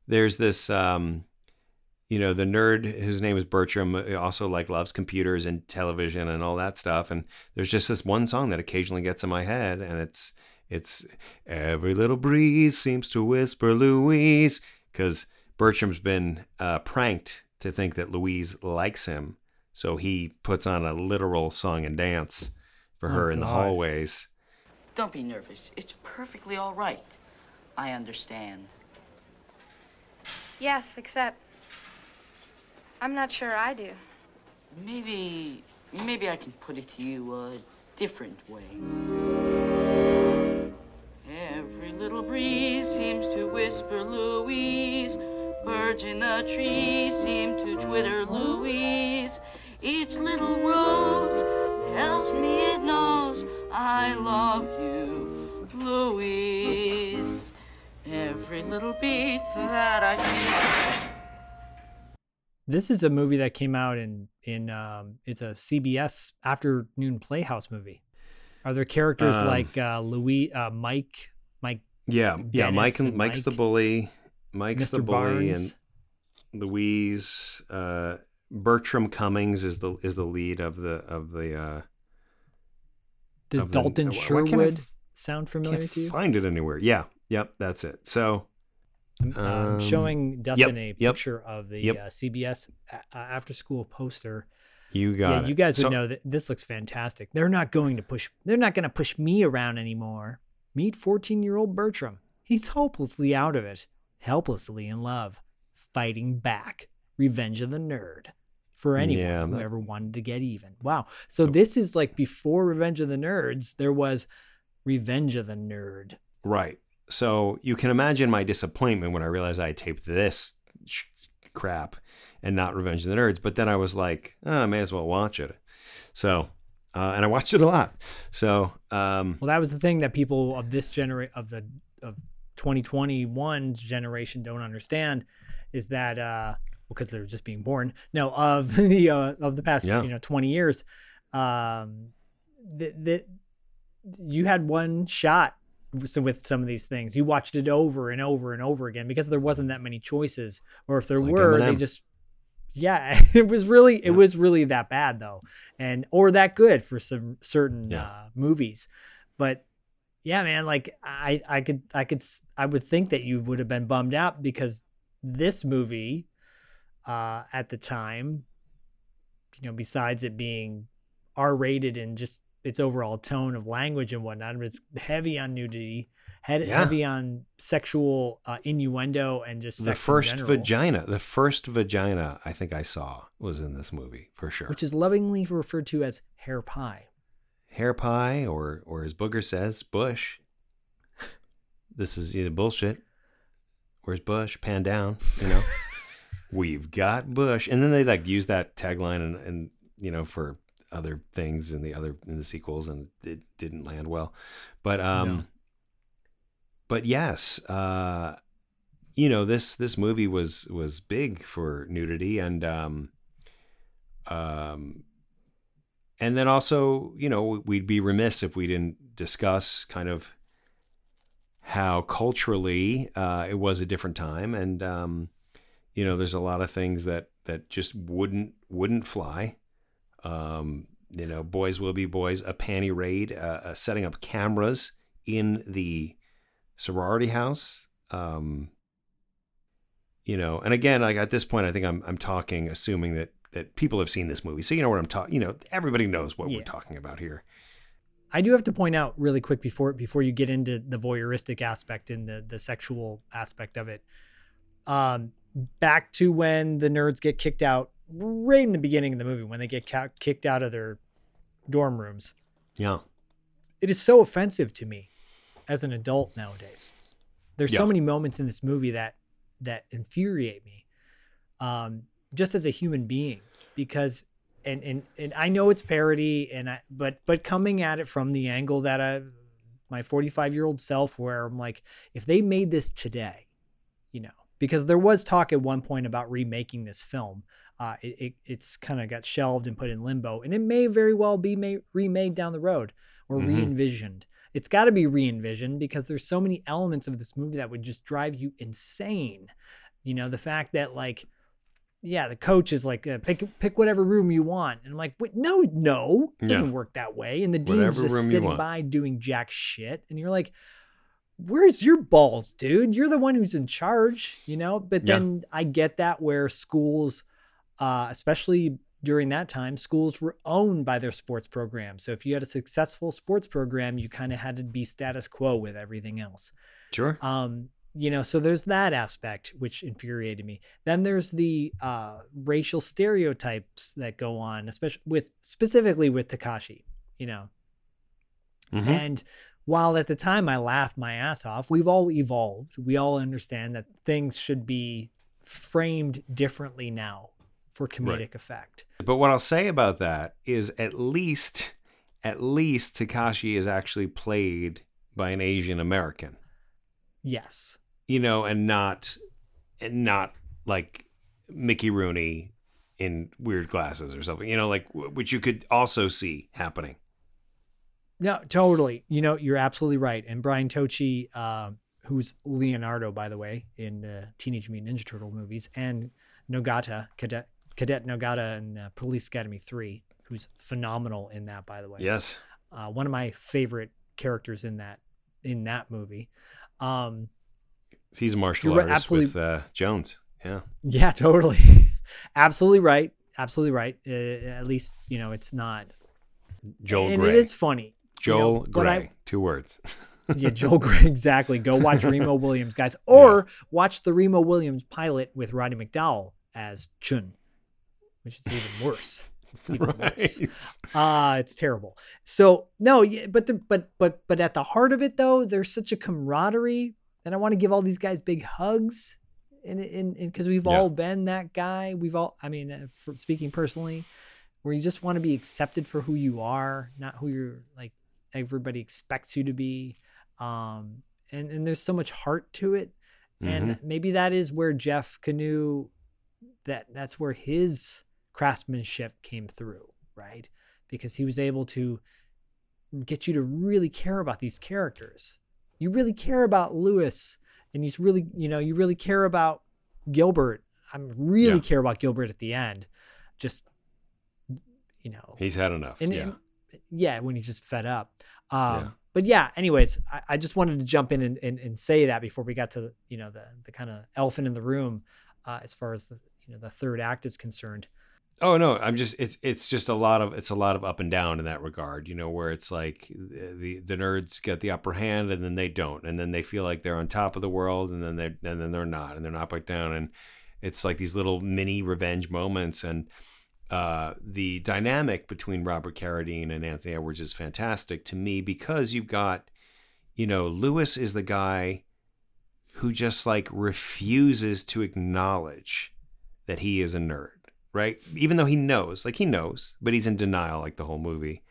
there's this um you know, the nerd whose name is Bertram also like loves computers and television and all that stuff. And there's just this one song that occasionally gets in my head and it's it's every little breeze seems to whisper Louise because Bertram's been uh, pranked to think that Louise likes him. So he puts on a literal song and dance for oh, her Oh, in the hallways. Don't be nervous. It's perfectly all right. I understand. Yes, except I'm not sure I do. Maybe, maybe I can put it to you a different way. Every little breeze seems to whisper Louise. Birds in the trees seem to twitter Louise. Each little rose tells me it knows I love you, Louise. Every little beat that I feel. This is a movie that came out in in um, it's a CBS afternoon Playhouse movie. Are there characters Um, like uh, Louis, uh, Mike, Mike, Yeah, yeah. Mike and and Mike's the bully. Mike's the Mr. bully, Barnes? and Louise. Uh, Bertram Cummings is the is the lead of the of the. Uh, Does of Dalton why can't I Sherwood sound familiar to you? find it anywhere. Yeah, yep, that's it. So I'm um, showing Dustin a yep, picture of the yep. uh, CBS a- uh, after school poster. you got yeah, it. you guys would So- know that this looks fantastic. They're not going to push. They're not going to push me around anymore. Meet 14-year-old Bertram. He's hopelessly out of it, helplessly in love, fighting back. Revenge of the Nerd for anyone Yeah, who ever wanted to get even. Wow. So, So- this is like before Revenge of the Nerds. There was Revenge of the Nerd. Right. So you can imagine my disappointment when I realized I taped this sh- crap and not Revenge of the Nerds. But then I was like, oh, I may as well watch it. So, uh, and I watched it a lot. So, um, Well, that was the thing that people of this generation of the of 2021's generation don't understand is that uh because they're just being born. No, of the uh, of the past Yeah. you know 20 years, um, that that you had one shot with with some of these things. You watched it over and over and over again because there wasn't that many choices, or if there Like were, they just yeah, it was really it Yeah. was really that bad though, and or that good for some certain Yeah. uh, movies, but yeah, man, like I I could I could I would think that you would have been bummed out because this movie uh at the time you know besides it being R rated and just its overall tone of language and whatnot it's heavy on nudity head, Yeah. heavy on sexual uh, innuendo and just the first vagina, the first vagina I think I saw was in this movie for sure. which is lovingly referred to as hair pie hair pie, or or as Booger says, Bush. This is either bullshit. Where's Bush? Pan down, you know. We've got Bush, and then they like use that tagline and and you know for other things in the other in the sequels, and it didn't land well. But um, No. but yes, uh, you know this this movie was was big for nudity and um, um, and then also you know we'd be remiss if we didn't discuss kind of how culturally uh, it was a different time. And um, you know there's a lot of things that that just wouldn't wouldn't fly. Um, you know boys will be boys. A panty raid uh, uh, setting up cameras in the sorority house. Um, you know and again like at this point i think i'm i'm talking assuming that that people have seen this movie so you know what i'm talking you know everybody knows what Yeah. we're talking about here I do have to point out really quick before before you get into the voyeuristic aspect and the the sexual aspect of it. Um, back to when the nerds get kicked out right in the beginning of the movie when they get ca- kicked out of their dorm rooms. yeah It is so offensive to me as an adult nowadays. There's so many moments in this movie that that infuriate me, um, just as a human being, because and and and I know it's parody, and I but but coming at it from the angle that I my 45 year old self, where I'm like, if they made this today, you know, because there was talk at one point about remaking this film. Uh, it, it it's kind of got shelved and put in limbo, and it may very well be made, remade down the road or Mhm. re-envisioned. It's got to be re-envisioned because there's so many elements of this movie that would just drive you insane. You know, the fact that like, yeah, the coach is like, uh, pick pick whatever room you want, and I'm like, wait, no, no, it doesn't work that way. And the dean's Whatever just sitting by doing jack shit, and you're like, where's your balls, dude? You're the one who's in charge, you know? But Yeah. then I get that where schools, uh, especially during that time, schools were owned by their sports program. So if you had a successful sports program, you kind of had to be status quo with everything else. Sure. Um, you know, so there's that aspect which infuriated me. Then there's the uh, racial stereotypes that go on, especially with specifically with Takashi. You know, Mhm. and while at the time I laughed my ass off, we've all evolved. We all understand that things should be framed differently now for comedic Right. effect. But what I'll say about that is at least at least Takashi is actually played by an Asian American. Yes. You know, and not and not like Mickey Rooney in weird glasses or something. You know, like which you could also see happening. No, totally. You know, you're absolutely right. And Brian Tochi, uh, who's Leonardo, by the way, in the Teenage Mutant Ninja Turtle movies, and Nogata, Cadet, Cadet Nogata in uh, Police Academy 3, who's phenomenal in that, by the way. Yes. Uh, one of my favorite characters in that in that movie. Um, He's a martial You're artist with uh, Jones. Yeah. Yeah, totally. absolutely right. Absolutely right. Uh, at least, you know, it's not. Joel and Grey. it is funny. you know, Joel I- Grey. Two words. yeah, Joel Grey, exactly. Go watch Remo Williams, guys, or watch the Remo Williams pilot with Roddy McDowall as Chiun, which is even worse. It's even worse. right. Ah, it's terrible. So no, yeah, but the, but but but at the heart of it though, there's such a camaraderie, and I want to give all these guys big hugs, and and because we've Yeah. all been that guy. We've all, I mean, uh, for speaking personally, where you just want to be accepted for who you are, not who you're like everybody expects you to be. Um, and and there's so much heart to it, and maybe that is where Jeff Kanew, that that's where his craftsmanship came through, right? Because he was able to get you to really care about these characters. You really care about Lewis, and you really, you know, you really care about Gilbert. I really Yeah. care about Gilbert at the end. Just, you know, He's had enough. and, yeah. and- yeah, when he's just fed up. Um, Yeah. But yeah, anyways, I, I just wanted to jump in and, and, and say that before we got to you know the the kind of elephant in the room, uh, as far as the you know the third act is concerned. Oh no, I'm just it's it's just a lot of it's a lot of up and down in that regard, you know, where it's like the the nerds get the upper hand and then they don't, and then they feel like they're on top of the world, and then they and then they're not, and they're not back down, and it's like these little mini revenge moments, and uh, the dynamic between Robert Carradine and Anthony Edwards is fantastic to me because you've got, you know, Lewis is the guy who just like refuses to acknowledge that he is a nerd, right? Even though he knows, like he knows, but he's in denial like the whole movie.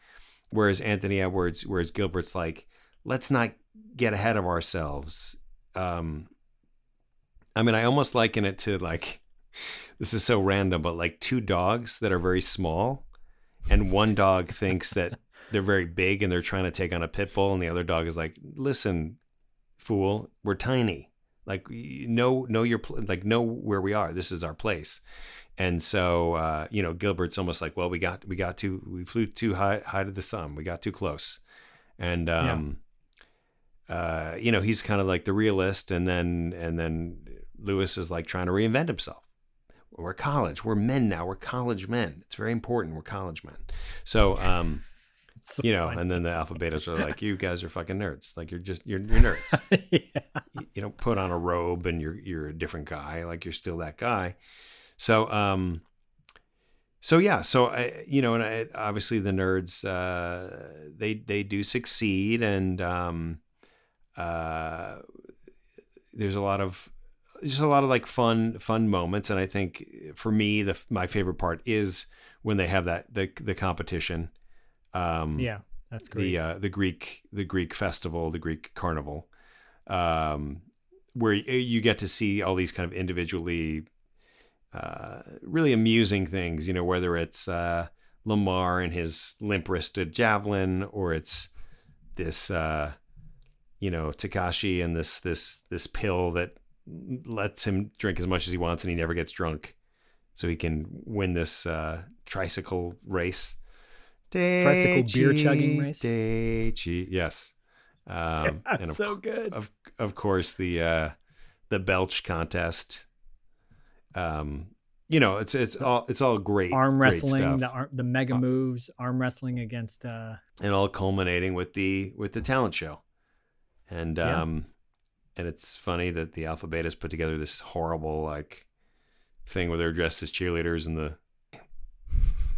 Whereas Anthony Edwards, whereas Gilbert's like, let's not get ahead of ourselves. Um, I mean, I almost liken it to like, this is so random, but like two dogs that are very small, and one dog thinks that they're very big and they're trying to take on a pit bull, and the other dog is like, listen, fool, we're tiny. Like, you know, know your pl- like know where we are. This is our place. And so, uh, you know, Gilbert's almost like, well, we got we got too we flew too high high to the sun. We got too close. And um, uh, you know, he's kind of like the realist, and then and then Lewis is like trying to reinvent himself. We're college. We're men now. We're college men. It's very important. We're college men. So, um, so you know, funny. and then the alpha betas are like, you guys are fucking nerds. Like you're just you're you're nerds. yeah. you, you don't put on a robe and you're you're a different guy. Like you're still that guy. So um, so yeah, so I you know, and I, obviously the nerds uh, they they do succeed, and um, uh, there's a lot of just a lot of like fun fun moments, and I think for me the my favorite part is when they have that the the competition. Um, Yeah, that's great. the uh, the Greek the Greek festival, the Greek carnival, um, where you get to see all these kind of individually uh, really amusing things. You know, whether it's uh, Lamar and his limp wristed javelin, or it's this uh, you know Takashi and this this this pill that lets him drink as much as he wants and he never gets drunk, so he can win this uh, tricycle race. Tricycle beer chugging race? Yes. Um, and of, so good. of of course the uh, the belch contest. Um, you know, it's it's all it's all great arm great wrestling, stuff. the ar- the mega Uh, moves, arm wrestling against uh and all culminating with the with the talent show and Yeah. um and it's funny that the alpha betas put together this horrible like thing where they're dressed as cheerleaders and the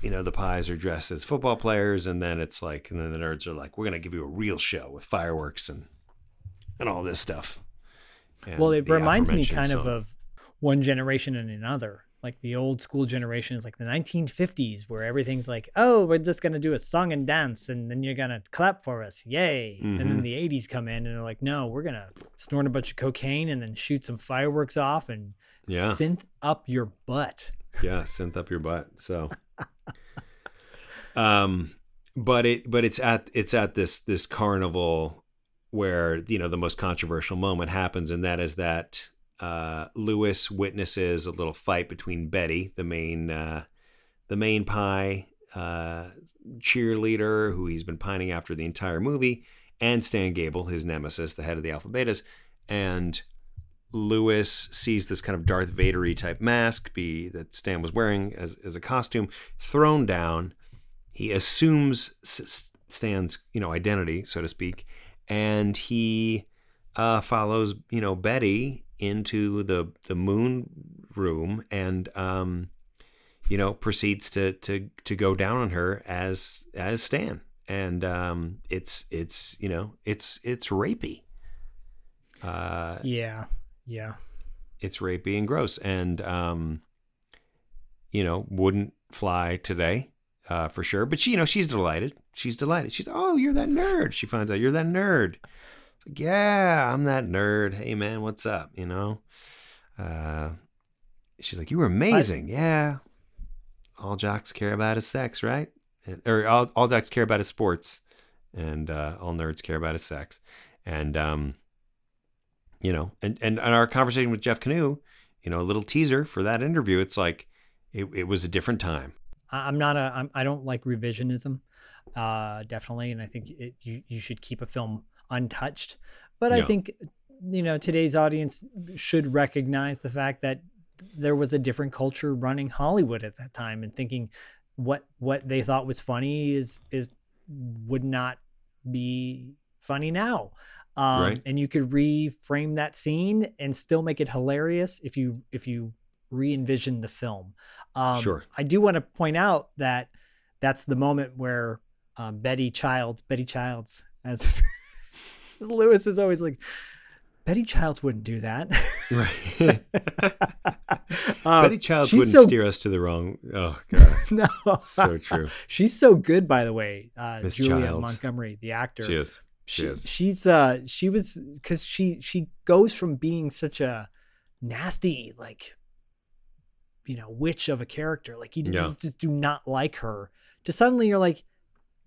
you know the pies are dressed as football players and then it's like and then the nerds are like we're gonna give you a real show with fireworks and and all this stuff And well it reminds me kind of of one generation and another. Like the old school generation is like the 1950s where everything's like oh we're just going to do a song and dance and then you're going to clap for us. Yay. And then Mhm. the 80s come in and they're like no we're going to snort a bunch of cocaine and then shoot some fireworks off and yeah. synth up your butt. Yeah synth up your butt so. Um but it but it's at it's at this this carnival where you know the most controversial moment happens and that is that uh lewis witnesses a little fight between betty the main uh the main pie uh cheerleader who he's been pining after the entire movie and stan gable his nemesis the head of the alpha betas and Lewis sees this kind of Darth Vader type mask be that Stan was wearing as, as a costume thrown down. He assumes Stan's you know identity, so to speak, and he uh, follows you know Betty into the the moon room and um, you know proceeds to to to go down on her as as Stan, and um, it's it's you know it's it's rapey. Uh, yeah yeah. it's rapey and gross. And um you know wouldn't fly today uh for sure. But she you know she's delighted. She's delighted. She's oh you're that nerd she finds out. You're that nerd It's like, yeah i'm that nerd. Hey man what's up you know? Uh she's like you were amazing. Yeah. All jocks care about is sex right? And, or all, all jocks care about is sports and uh all nerds care about is sex. And um you know and, and and our conversation with Jeff Kanew you know a little teaser for that interview it's like it, it was a different time. I- I'm not a I'm, I don't like revisionism, uh, definitely, and I think it, you you should keep a film untouched. But I think you know today's audience should recognize the fact that there was a different culture running Hollywood at that time, and thinking what what they thought was funny is is would not be funny now. Um, Right. And you could reframe that scene and still make it hilarious if you if you re-envision the film. Um, Sure. I do want to point out that that's the moment where um, Betty Childs, Betty Childs, as, as Lewis is always like, Betty Childs wouldn't do that. right Um, betty childs wouldn't so- steer us to the wrong oh god No, so true she's so good, by the way. Uh, Miss Julia Childs. Montgomery, the actor. she is she, she, is she's uh she was because she she goes from being such a nasty like you know witch of a character like you, Yeah. you just do not like her to suddenly you're like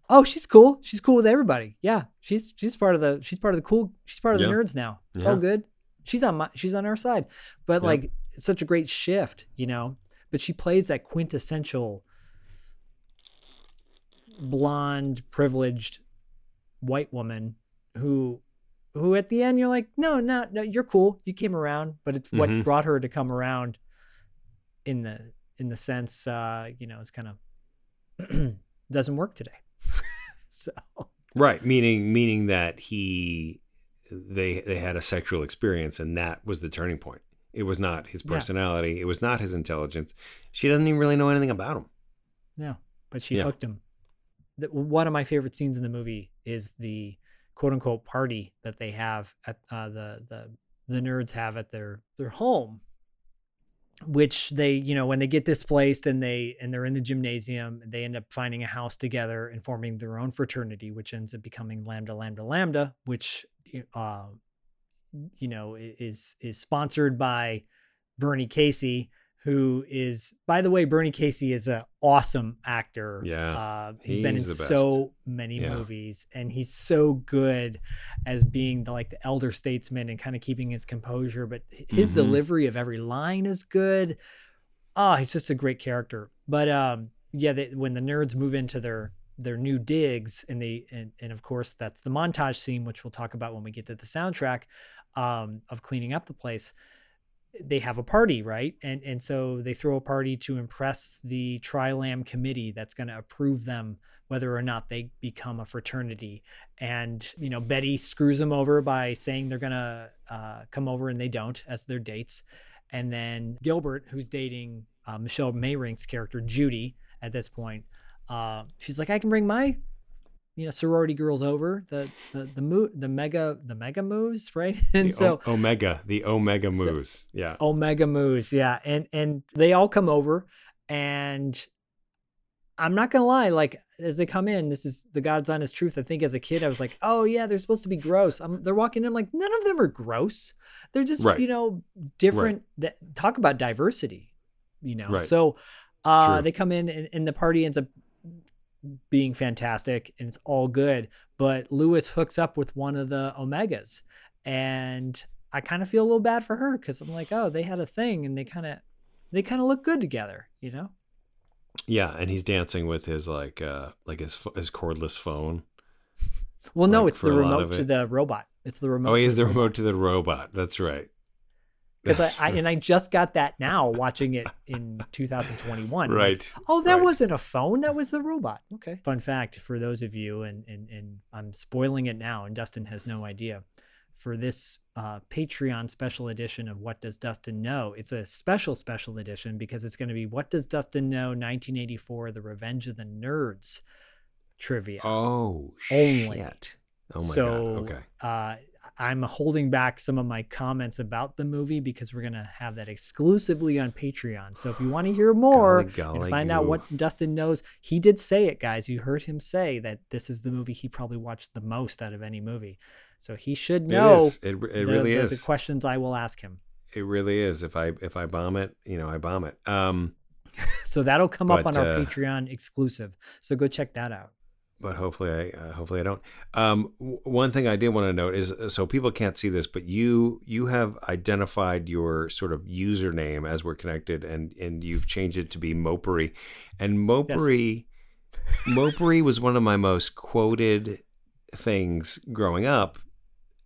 oh she's cool. She's cool with everybody. Yeah. She's she's part of the she's part of the cool she's part of the nerds now. It's all good. She's on my she's on our side. But Yeah. like it's such a great shift you know? But she plays that quintessential blonde privileged white woman who who at the end you're like no no no you're cool. You came around. But it's what Mhm. brought her to come around in the in the sense uh you know it's kind of doesn't work today so. Right meaning meaning that he they they had a sexual experience and that was the turning point. It was not his Yeah. personality. It was not his intelligence. She doesn't even really know anything about him. No but she Yeah. hooked him. One of my favorite scenes in the movie is the quote unquote party that they have at uh, the the the nerds have at their their home which they you know when they get displaced and they and they're in the gymnasium they end up finding a house together and forming their own fraternity which ends up becoming lambda lambda lambda which uh, you know is is sponsored by bernie casey who is by the way bernie casey is an awesome actor. Yeah, uh, he's been in so many Yeah. movies and he's so good as being the like the elder statesman and kind of keeping his composure but his Mhm. delivery of every line is good. Oh he's just a great character. But um yeah they, when the nerds move into their their new digs and they and, and of course that's the montage scene which we'll talk about when we get to the soundtrack um of cleaning up the place they have a party right? And and so they throw a party to impress the Tri-Lamb committee that's going to approve them whether or not they become a fraternity. And you know betty screws them over by saying they're going to uh, come over and they don't as their dates. And then gilbert who's dating uh, michelle Meyrink's character judy at this point uh, she's like i can bring my you know sorority girls over the the the, mo- the mega the mega moves right and The so o- Omega, the Omega So- yeah. Omega Mus, yeah, and and they all come over, and I'm not gonna lie, like as they come in, this is the God's honest truth. I think as a kid, I was like, oh yeah, they're supposed to be gross. I'm, they're walking in, I'm like none of them are gross. They're just Right. you know different. That talk about diversity, you know. Right. So uh, they come in, and, and the party ends up being fantastic, and it's all good. But Lewis hooks up with one of the Omegas, and I kind of feel a little bad for her because I'm like, oh, they had a thing, and they kind of they kind of look good together, you know. Yeah, and he's dancing with his like uh like his his cordless phone. Well, no, Like, it's the remote of to the robot. It's the remote. Oh, he is the remote to the robot. That's right. Because I, I and I just got that now watching it in 2021. I'm like, Right. oh, that right. wasn't a phone. That was a robot. Okay. Fun fact for those of you, and and and I'm spoiling it now, and Dustin has no idea. For this uh, Patreon special edition of What Does Dustin Know? It's a special special edition because it's going to be What Does Dustin Know? 1984: The Revenge of the Nerds trivia. Oh Only. shit. Oh my so, god. Okay. uh, I'm holding back some of my comments about the movie because we're gonna have that exclusively on Patreon. So if you want to hear more Golly, golly and find out what Dustin knows, he did say it, guys. You heard him say that this is the movie he probably watched the most out of any movie. So he should know. It is. It, it the- really the- is. the questions I will ask him. It really is. If I if I bomb it, you know, I bomb it. Um, So that'll come up on our uh, Patreon exclusive. So go check that out. But hopefully I uh, hopefully I don't. Um, w- one thing I did want to note is uh, so people can't see this, but you you have identified your sort of username as we're connected, and and you've changed it to be Mopery, and Mopery Mopery was one of my most quoted things growing up,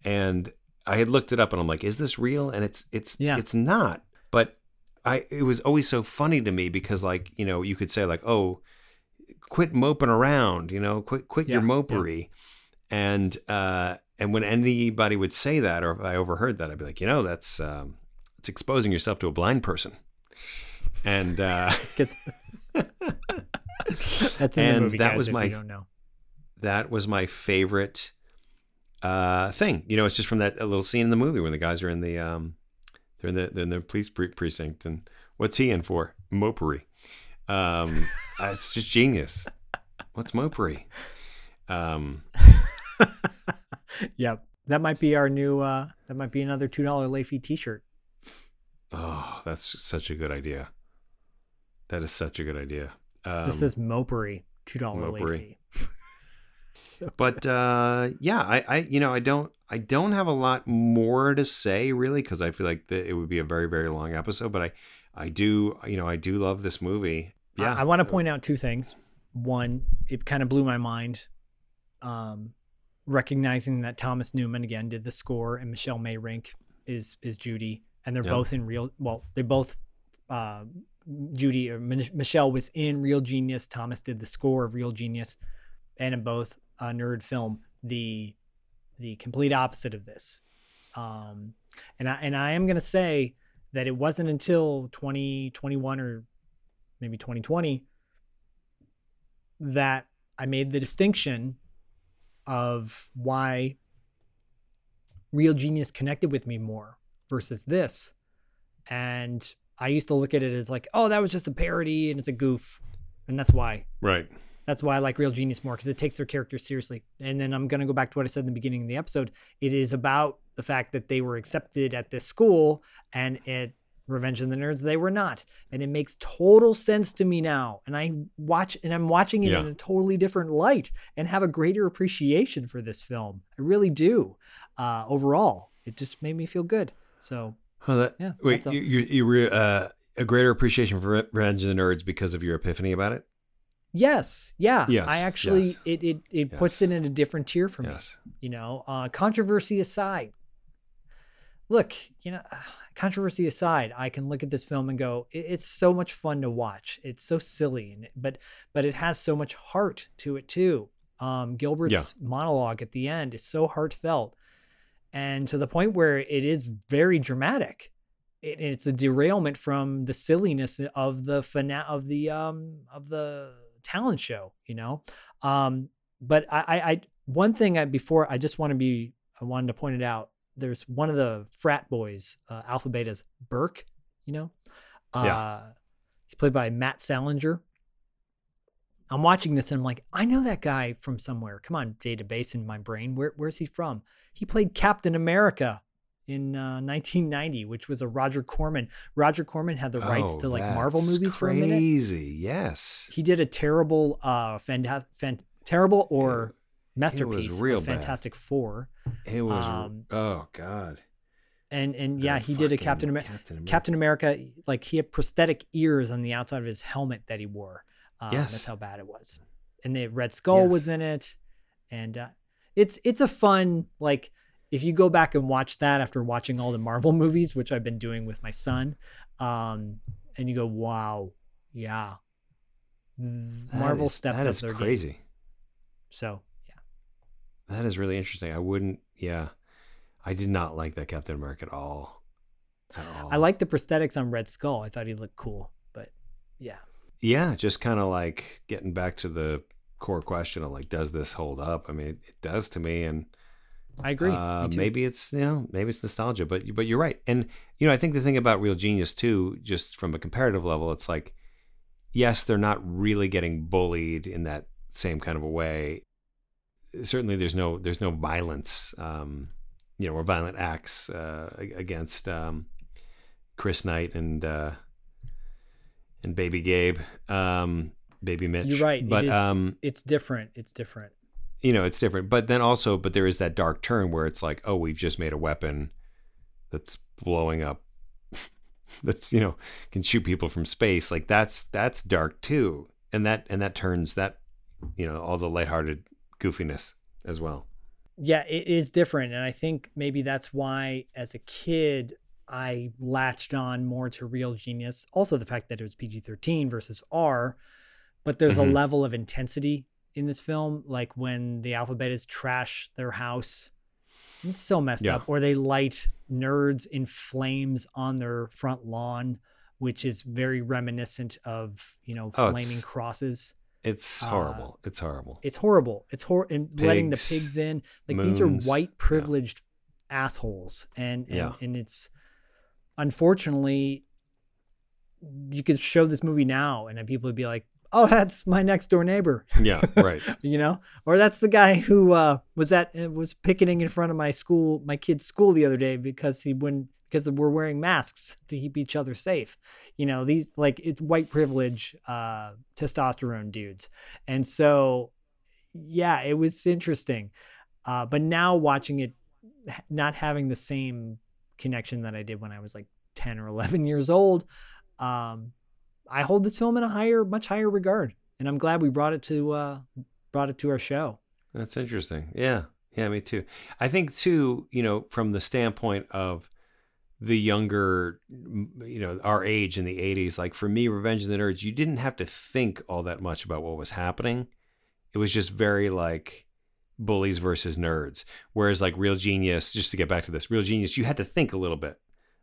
and I had looked it up, and I'm like, is this real? And it's it's Yeah. it's not, but. I, it was always so funny to me because like you know you could say like oh quit moping around, you know, quit quit your Yeah, yeah. And uh and when anybody would say that or if I overheard that, I'd be like, you know, that's um it's exposing yourself to a blind person. And uh That's in the And movie, that guys, was my- you don't know. that was my favorite uh thing. You know, it's just from that little scene in the movie when the guys are in the um they're in the they're in the police pre- precinct and what's he in for? Mopery. Um uh, it's just genius. What's mopery? Um Yep. That might be our new uh that might be another two dollar late fee t shirt. Oh, that's such a good idea. That is such a good idea. Um, This says Mopery, two dollar so, but uh, yeah, I, I, you know, I don't, I don't have a lot more to say really because I feel like the, it would be a very, very long episode. But I, I do, you know, I do love this movie. Yeah, I, want to point out two things. One, it kind of blew my mind, um, recognizing that Thomas Newman again did the score and Michelle Meyrink is is Judy, and they're Yeah. both in real. Well, they both. Uh, Judy or Mich- Michelle was in Real Genius. Thomas did the score of Real Genius, and in both a nerd film, the the complete opposite of this. Um, and I and I am gonna say that it wasn't until 2021 or maybe 2020 that I made the distinction of why Real Genius connected with me more versus this. And I used to look at it as like, oh, that was just a parody and it's a goof, and that's why. Right. That's why I like Real Genius more because it takes their characters seriously. And then I'm gonna go back to what I said in the beginning of the episode. It is about the fact that they were accepted at this school, and at Revenge of the Nerds they were not, and it makes total sense to me now. And I watch, and I'm watching it Yeah. in a totally different light, and have a greater appreciation for this film. I really do. Uh, overall, it just made me feel good. So Oh, that, Yeah, Wait, you you, you re, uh, a greater appreciation for Revenge of the Nerds because of your epiphany about it? yes, yeah, Yes, I actually yes. it it it puts it in a different tier for me. Yes. you know uh controversy aside look you know controversy aside i can look at this film and go it's so much fun to watch. It's so silly and but but it has so much heart to it too. Um gilbert's monologue at the end is so heartfelt and to the point where it is very dramatic. It, it's a derailment from the silliness of the fina- of the um of the talent show you know? Um but I, I, I one thing I before I just want to be I wanted to point it out. There's one of the frat boys, uh, Alpha Beta's Burke. You know, uh, Yeah. he's played by Matt Salinger. I'm watching this and I'm like, I know that guy from somewhere. Come on, database in my brain. Where where's he from? He played Captain America in uh, 1990, which was a Roger Corman. Roger Corman had the rights Oh, to like Marvel movies for a minute Crazy. Yes. he did a terrible uh fanta- fan- terrible or masterpiece real of bad. fantastic four It was. Um, oh God. and and The yeah he did a captain america Captain America. captain america like he had prosthetic ears on the outside of his helmet that he wore um, Yes. that's how bad it was and the red skull was in it and uh, it's it's a fun like if you go back and watch that after watching all the marvel movies which i've been doing with my son um and you go wow yeah Mm, That marvel is- stepped That up is their game. crazy. So That is really interesting. I wouldn't. Yeah. I did not like that Captain America at all. At all. I like the prosthetics on Red Skull. I thought he looked cool, but yeah, Yeah, just kind of like getting back to the core question of like, does this hold up? I mean, it, it does to me, and I agree. Uh, maybe it's you know maybe it's nostalgia, but but you're right. And you know I think the thing about Real Genius too, just from a comparative level, it's like yes, they're not really getting bullied in that same kind of a way. Certainly, there's no there's no violence, um, you know, or violent acts uh, against um, Chris Knight and uh, and Baby Gabe, um, Baby Mitch. You're right. but it is, um, it's different. It's different. you know, it's different. But then also, but there is that dark turn where it's like, oh, we've just made a weapon that's blowing up, that's you know can shoot people from space. Like that's that's dark too, and that and that turns that you know all the lighthearted goofiness as well. Yeah, it is different, and I think maybe that's why, as a kid, I latched on more to Real Genius. Also, the fact that it was PG-13 versus R, but there's Mhm. a level of intensity in this film, like when the Alpha Betas trash their house. It's so messed Yeah. up. Or they light nerds in flames on their front lawn, which is very reminiscent of you know Oh, flaming it's- crosses. It's Uh, horrible. it's horrible. It's horrible. It's hor and letting the Pigs, pigs in. Like these are moons, white yeah. privileged assholes, and and, Yeah. and it's unfortunately you could show this movie now, and then people would be like, "Oh, that's my next door neighbor," yeah, right. you know, or that's the guy who uh, was at uh, was picketing in front of my school, my kid's school the other day because he wouldn't because we're wearing masks to keep each other safe. You know, these like it's white privilege, uh, testosterone dudes, and so yeah, it was interesting. Uh, but now watching it, not having the same connection that I did when I was like ten or eleven years old, um, I hold this film in a higher, much higher regard, and I'm glad we brought it to uh, brought it to our show. That's interesting. Yeah. Yeah, me too. I think too, you know, from the standpoint of the younger, you know, our age in the 80s, like for me, Revenge of the Nerds, you didn't have to think all that much about what was happening. It was just very like bullies versus nerds. Whereas like Real Genius, just to get back to this, Real Genius, you had to think a little bit.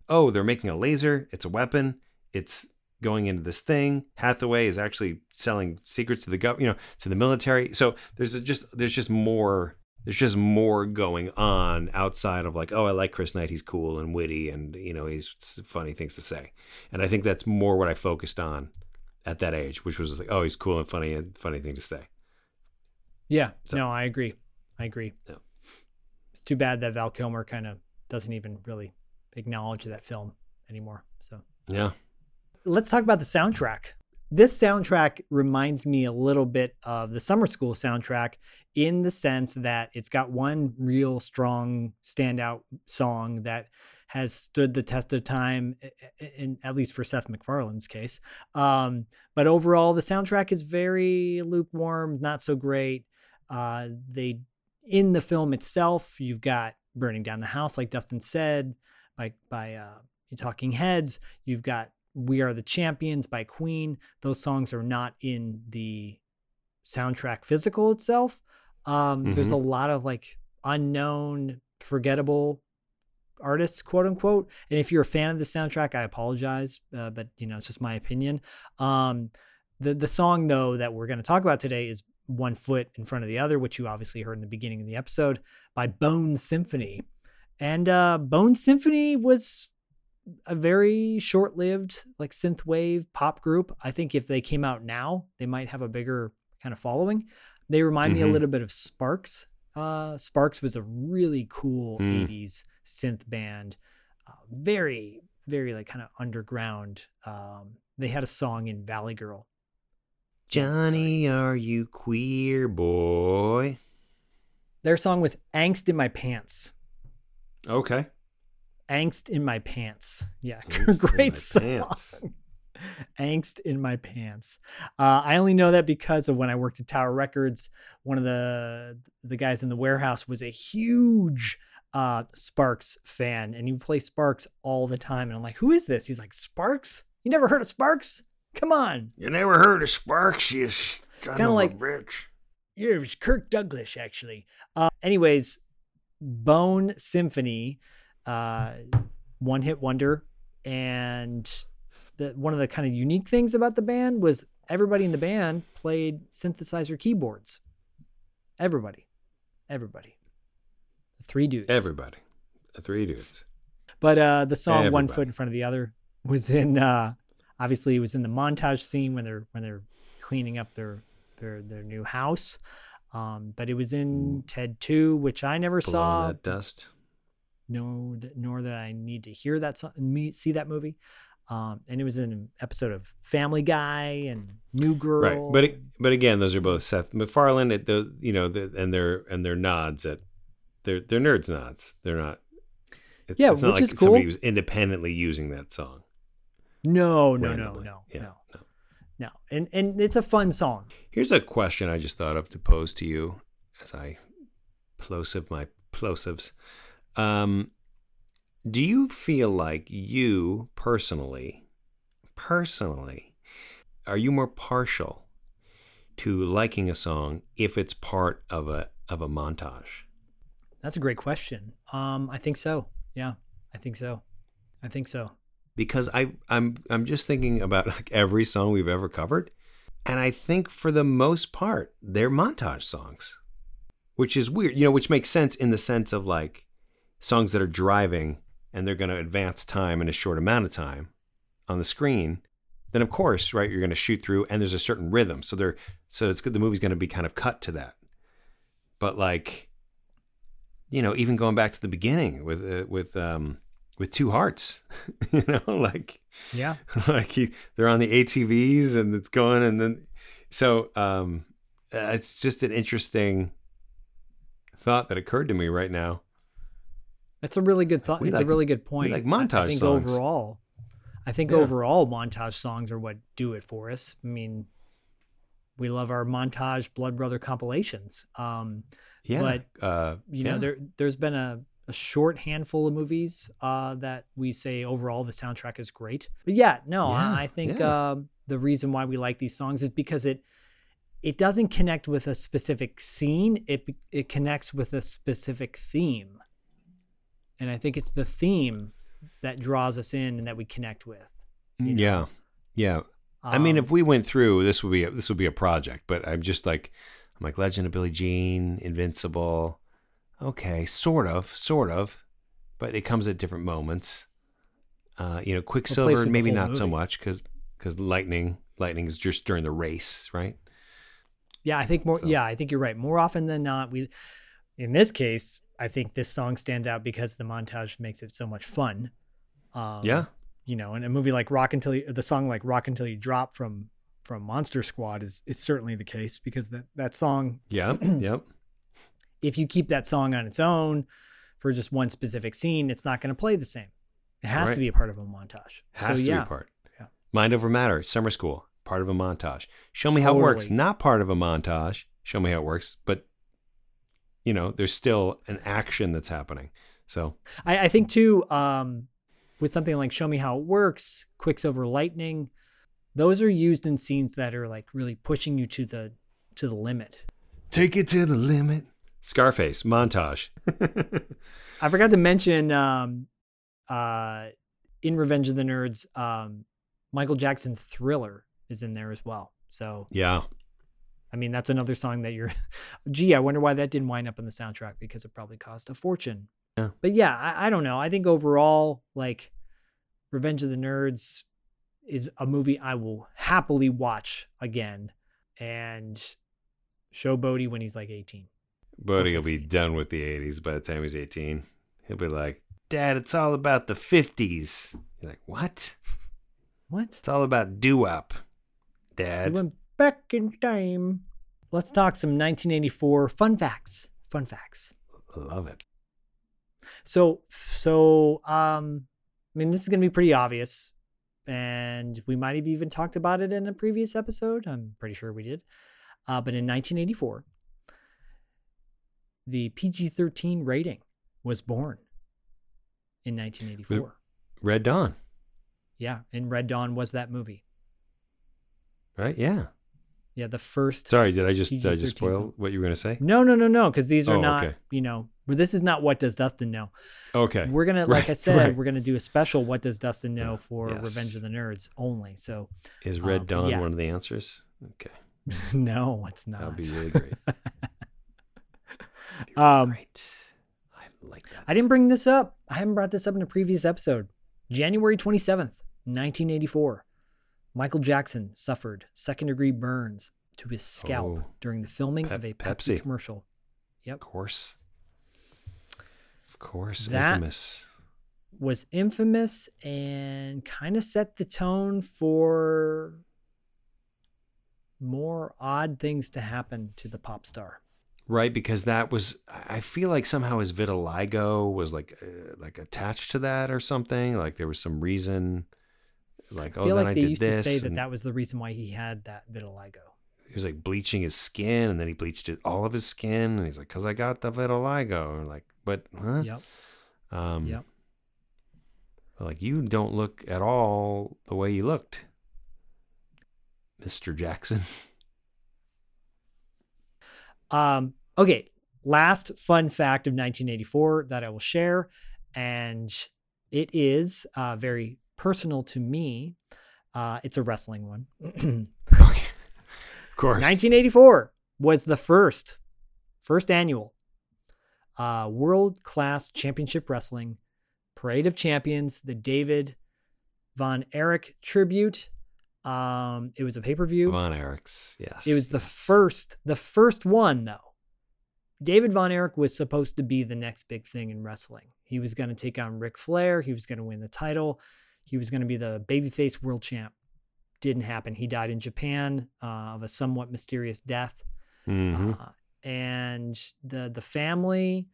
Oh, they're making a laser. It's a weapon. It's going into this thing. Hathaway is actually selling secrets to the gov, you know, to the military. So there's just there's just more there's just more going on outside of like, oh, I like Chris Knight. He's cool and witty, and you know, he's funny things to say. And I think that's more what I focused on at that age, which was like, oh, he's cool and funny and funny thing to say. Yeah, so, no, I agree. I agree. Yeah. It's too bad that Val Kilmer kind of doesn't even really acknowledge that film anymore. So yeah, let's talk about the soundtrack. This soundtrack reminds me a little bit of the summer school soundtrack in the sense that it's got one real strong standout song that has stood the test of time, in, at least for Seth MacFarlane's case. Um, but overall, the soundtrack is very lukewarm, not so great. Uh, they in the film itself, you've got "Burning Down the House," like Dustin said, by by uh, Talking Heads. You've got "We Are the Champions" by Queen. Those songs are not in the soundtrack physical itself. Um, mm-hmm. There's a lot of like unknown, forgettable artists, quote unquote. And if you're a fan of the soundtrack, I apologize, uh, but you know it's just my opinion. Um, the the song though that we're going to talk about today is "One Foot in Front of the Other," which you obviously heard in the beginning of the episode by Bone Symphony. And uh, Bone Symphony was a very short-lived like synthwave pop group. I think if they came out now, they might have a bigger kind of following. They remind mm-hmm. me a mm-hmm. little bit of Sparks. Uh, Sparks was a really cool mm. 80s synth band. Uh, very, very like kind of underground. Um, they had a song in Valley Girl. Johnny, are you queer boy? Their song was Angst in My Pants. Okay. Angst in My Pants. Yeah, great song. Pants. Angst in my pants. Uh, I only know that because of when I worked at Tower Records. One of the the guys in the warehouse was a huge uh, Sparks fan, and he would play Sparks all the time. And I'm like, "Who is this?" He's like, "Sparks? You never heard of Sparks? Come on! You never heard of Sparks? You kind of like bitch." Yeah, it was Kirk Douglas actually. Uh, anyways, Bone Symphony, uh, one hit wonder, and the, one of the kind of unique things about the band was everybody in the band played synthesizer keyboards. Everybody, everybody, three dudes. Everybody, three dudes. But uh, the song everybody. "One Foot in Front of the Other" was in. Uh, obviously, it was in the montage scene when they're when they're cleaning up their their their new house. Um, but it was in Ted Two, which I never saw. That dust. No, nor that I need to hear that song, see that movie. Um, and it was an episode of Family Guy and New Girl. Right, but but again, those are both Seth MacFarlane. At the you know, the, and their and their nods at they're they're nerds nods. They're not. It's, yeah, it's not which like is somebody was independently using that song. No, no, no, no, yeah, no, no, no. And and it's a fun song. Here's a question I just thought of to pose to you as I plosive my plosives. Um, do you feel like you personally, personally, are you more partial to liking a song if it's part of a of a montage? That's a great question. Um, I think so. Yeah, I think so. I think so. Because I I'm I'm just thinking about like every song we've ever covered, and I think for the most part they're montage songs, which is weird. You know, which makes sense in the sense of like songs that are driving and they're going to advance time in a short amount of time on the screen, then of course, right, you're going to shoot through and there's a certain rhythm. So they're so it's the movie's going to be kind of cut to that. But like you know, even going back to the beginning with uh, with um with two hearts, you know, like yeah, like he, they're on the ATVs and it's going and then so um uh, it's just an interesting thought that occurred to me right now that's a really good thought. It's like, a really good point. like montage I think songs. overall, I think yeah. overall montage songs are what do it for us. I mean, we love our montage Blood Brother compilations. Um, yeah, but uh, you yeah. know, there there's been a, a short handful of movies uh, that we say overall the soundtrack is great. But yeah, no, yeah, I, I, think uh, the reason why we like these songs is because it it doesn't connect with a specific scene. It it connects with a specific theme and I think it's the theme that draws us in and that we connect with. You know? Yeah, yeah. Um, I mean, if um, we went through this, would be a, this would be a project. But I'm just like, I'm like Legend of Billie Jean, Invincible, okay, sort of, sort of, but it comes at different moments. Uh, you know, Quicksilver maybe not so much because because lightning lightning is just during the race, right? Yeah, I think more. So- Yeah, I think you're right. More often than not, we, in this case, I think this song stands out because the montage makes it so much fun. Um, yeah, you know, and a movie like Rock Until You, the song like Rock Until You Drop from from Monster Squad is is certainly the case because that that song, yeah, yep. if you keep that song on its own for just one specific scene, it's not going to play the same. It has Right. to be a part of a montage. Has so to yeah, be part. Yeah. Mind over matter, summer school, part of a montage. Show me how it works, not part of a montage. Show me how it works, but you know, there's still an action that's happening. So I, I think too, um, with something like Show Me How It Works, Quicksilver Lightning, those are used in scenes that are like really pushing you to the to the limit. take it to the limit. Scarface montage. I forgot to mention um, uh, in Revenge of the Nerds, um, Michael Jackson Thriller is in there as well. So yeah, I mean that's another song that you're gee, I wonder why that didn't wind up in the soundtrack because it probably cost a fortune. Yeah. But yeah, I, I don't know. I think overall, like Revenge of the Nerds is a movie I will happily watch again and show Bodie when he's like 18. Bodie will be done with the '80s by the time he's 18. He'll be like, "Dad, it's all about the '50s." You're like, "What? What? It's all about doo-wop, We Dad." went back in time. Let's talk some 1984 fun facts. Fun facts. Love it. So, so, um, I mean, this is going to be pretty obvious, and we might have even talked about it in a previous episode. I'm pretty sure we did. Uh, but in 1984, the PG-13 rating was born. In 1984, Red Dawn, yeah, and Red Dawn was that movie. right? Yeah. Yeah, the first. Sorry, did I just did I just spoil film. what you were gonna say? No, no, no, no, because these are Oh, not. okay. You know, this is not what does Dustin know. Okay. We're gonna, like I said, right. we're gonna do a special "What Does Dustin Know" Yeah, for yes. Revenge of the Nerds only. So, Is Red um, Dawn yeah. one of the answers? Okay, no, it's not. that would be really great. um, great. I like that. I didn't bring this up. I haven't brought this up in a previous episode. January twenty seventh, nineteen eighty four. Michael Jackson suffered second degree burns to his scalp Oh. during the filming Pep- of a Pepsi, Pepsi. commercial. Yep. Of course. Of course. That- infamous. was infamous and kind of set the tone for more odd things to happen to the pop star. Right, because that was I feel like somehow his vitiligo was like uh, like attached to that or something. Like there was some reason like I oh feel then like I they did used this to say that and that was the reason why he had that vitiligo. he was like bleaching his skin and then he bleached it, all of his skin and he's like cuz I got the vitiligo and like but huh? Yep. Um Yep. Like you don't look at all the way you looked. Mr. Jackson. Um, okay, last fun fact of 1984 that I will share, and it is uh, very personal to me. Uh, it's a wrestling one. okay. Of course. 1984 was the first, first annual uh, World Class Championship Wrestling Parade of Champions, the David Von Erich tribute. Um, it was a pay per view. Von Erichs. Yes. It was the first, the first one though. David Von Erich was supposed to be the next big thing in wrestling. He was going to take on Ric Flair. He was going to win the title. He was going to be the babyface world champ. Didn't happen. He died in Japan uh, of a somewhat mysterious death. Mhm. Uh, and the the family,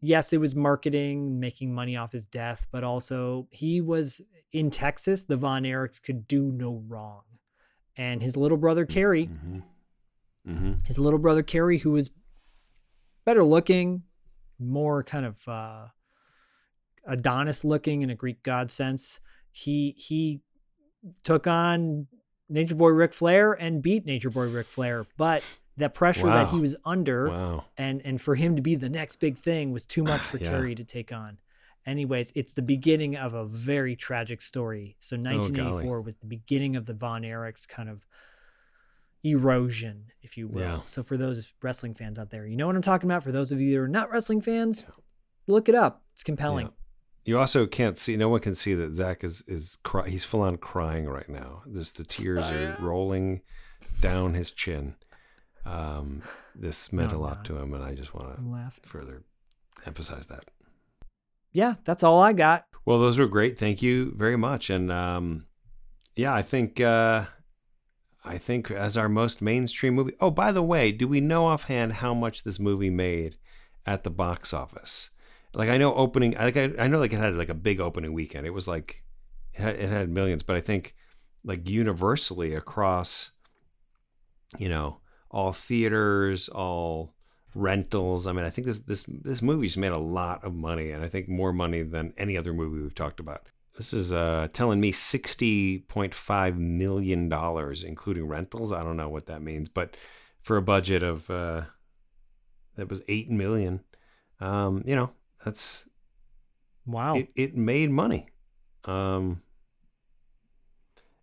yes, it was marketing, making money off his death, but also he was in Texas. The Von Erichs could do no wrong, and his little brother Kerry, Mhm. Mhm. his little brother Kerry, who was better looking, more kind of uh, Adonis looking in a Greek god sense. He he took on Nature Boy Ric Flair and beat Nature Boy Ric Flair, but the pressure that he was under Wow. and and for him to be the next big thing was too much for Yeah. Kerry to take on. Anyways, it's the beginning of a very tragic story. So 1984 was the beginning of the Von Erichs kind of erosion, if you will. Yeah. So for those wrestling fans out there, you know what I'm talking about. For those of you that are not wrestling fans, look it up. It's compelling. You also can't see. No one can see that Zak is is cry, he's full on crying right now. Just the tears are rolling down his chin. Um, this meant Oh, a lot God. to him, and I just want to further emphasize that. Yeah, that's all I got. Well, those were great. Thank you very much. And um, yeah, I think uh, I think as our most mainstream movie. Oh, by the way, do we know offhand how much this movie made at the box office? Like I know opening, like I, I know like it had like a big opening weekend. It was like it had, it had millions, but I think like universally across, you know, all theaters, all rentals. I mean, I think this this this movie's made a lot of money, and I think more money than any other movie we've talked about. This is uh, telling me sixty point five million dollars, including rentals. I don't know what that means, but for a budget of uh, that was eight million, um, you know, that's Wow. it, it made money. Um,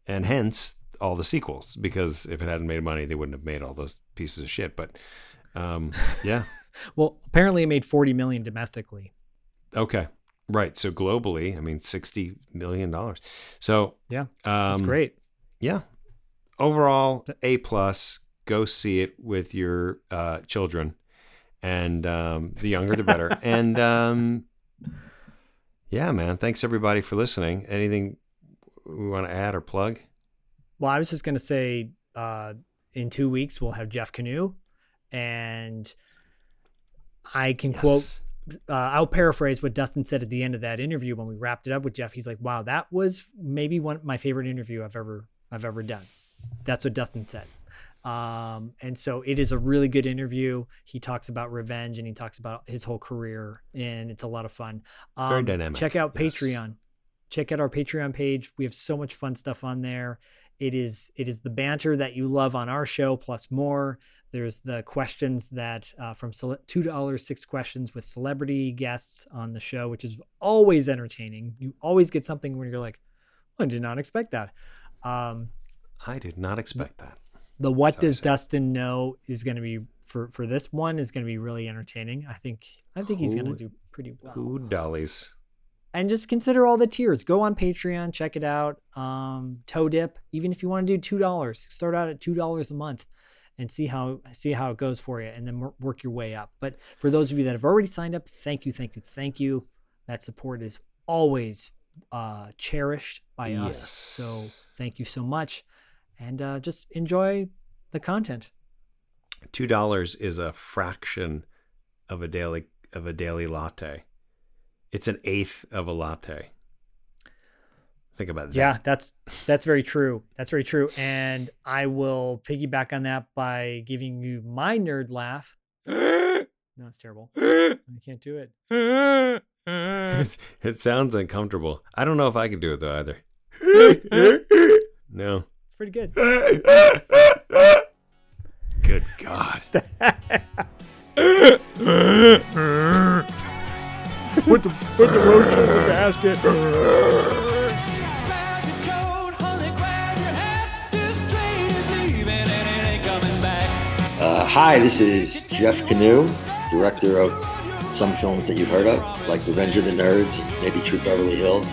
and hence all the sequels, because if it hadn't made money, they wouldn't have made all those pieces of shit. But um, yeah, well, apparently it made 40 million domestically. okay, right. So globally, I mean, sixty million dollars. So Yeah, um, that's great. Yeah, overall, a plus. Go see it with your uh, children, and um, the younger the better. and um, yeah, man, thanks everybody for listening. Anything we want to add or plug? Well, I was just going to say uh, in two weeks, we'll have Jeff Kanew. And I can quote, uh, I'll paraphrase what Dustin said at the end of that interview when we wrapped it up with Jeff. He's like, wow, that was maybe one of my favorite interview I've ever, I've ever done. That's what Dustin said. Um, and so it is a really good interview. He talks about revenge and he talks about his whole career, and it's a lot of fun. Um, Very dynamic, Check out yes. Patreon. Check out our Patreon page. We have so much fun stuff on there. It is it is the banter that you love on our show plus more. There's the questions that uh, from two dollars six questions with celebrity guests on the show, which is always entertaining. You always get something where you're like, I did not expect that. Um, I did not expect that. The what does. Dustin know is going to be for for this one is going to be really entertaining. I think I think he's going to do pretty well. Who dollies? And just consider all the tiers. Go on Patreon, check it out. Um, toe dip, even if you want to do two dollars, start out at two dollars a month, and see how see how it goes for you, and then work your way up. But for those of you that have already signed up, thank you, thank you, thank you. That support is always uh, cherished by us. So thank you so much, and uh, just enjoy the content. Two dollars is a fraction of a daily of a daily latte. It's an eighth of a latte. Think about that. Yeah, that's that's very true. That's very true. And I will piggyback on that by giving you my nerd laugh. No, it's terrible. I can't do it. It's, it sounds uncomfortable. I don't know if I can do it though either. No. It's pretty good. Good God. put the put the roach in the basket. Uh, hi, this is Jeff Kanew, director of some films that you've heard of, like Revenge of the Nerds, and maybe Troop Beverly Hills.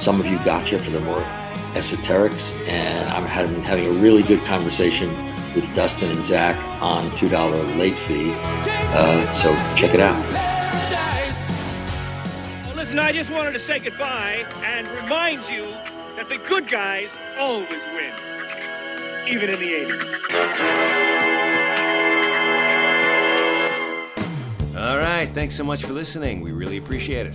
Some of you gotcha for the more esoterics, and I'm having, having a really good conversation with Dustin and Zak on $2 late fee. Uh, so check it out. Well, listen, I just wanted to say goodbye and remind you that the good guys always win, even in the 80s. All right. Thanks so much for listening. We really appreciate it.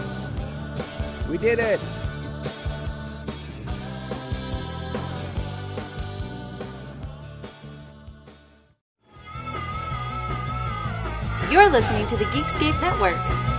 We did it. You're listening to the Geekscape Network.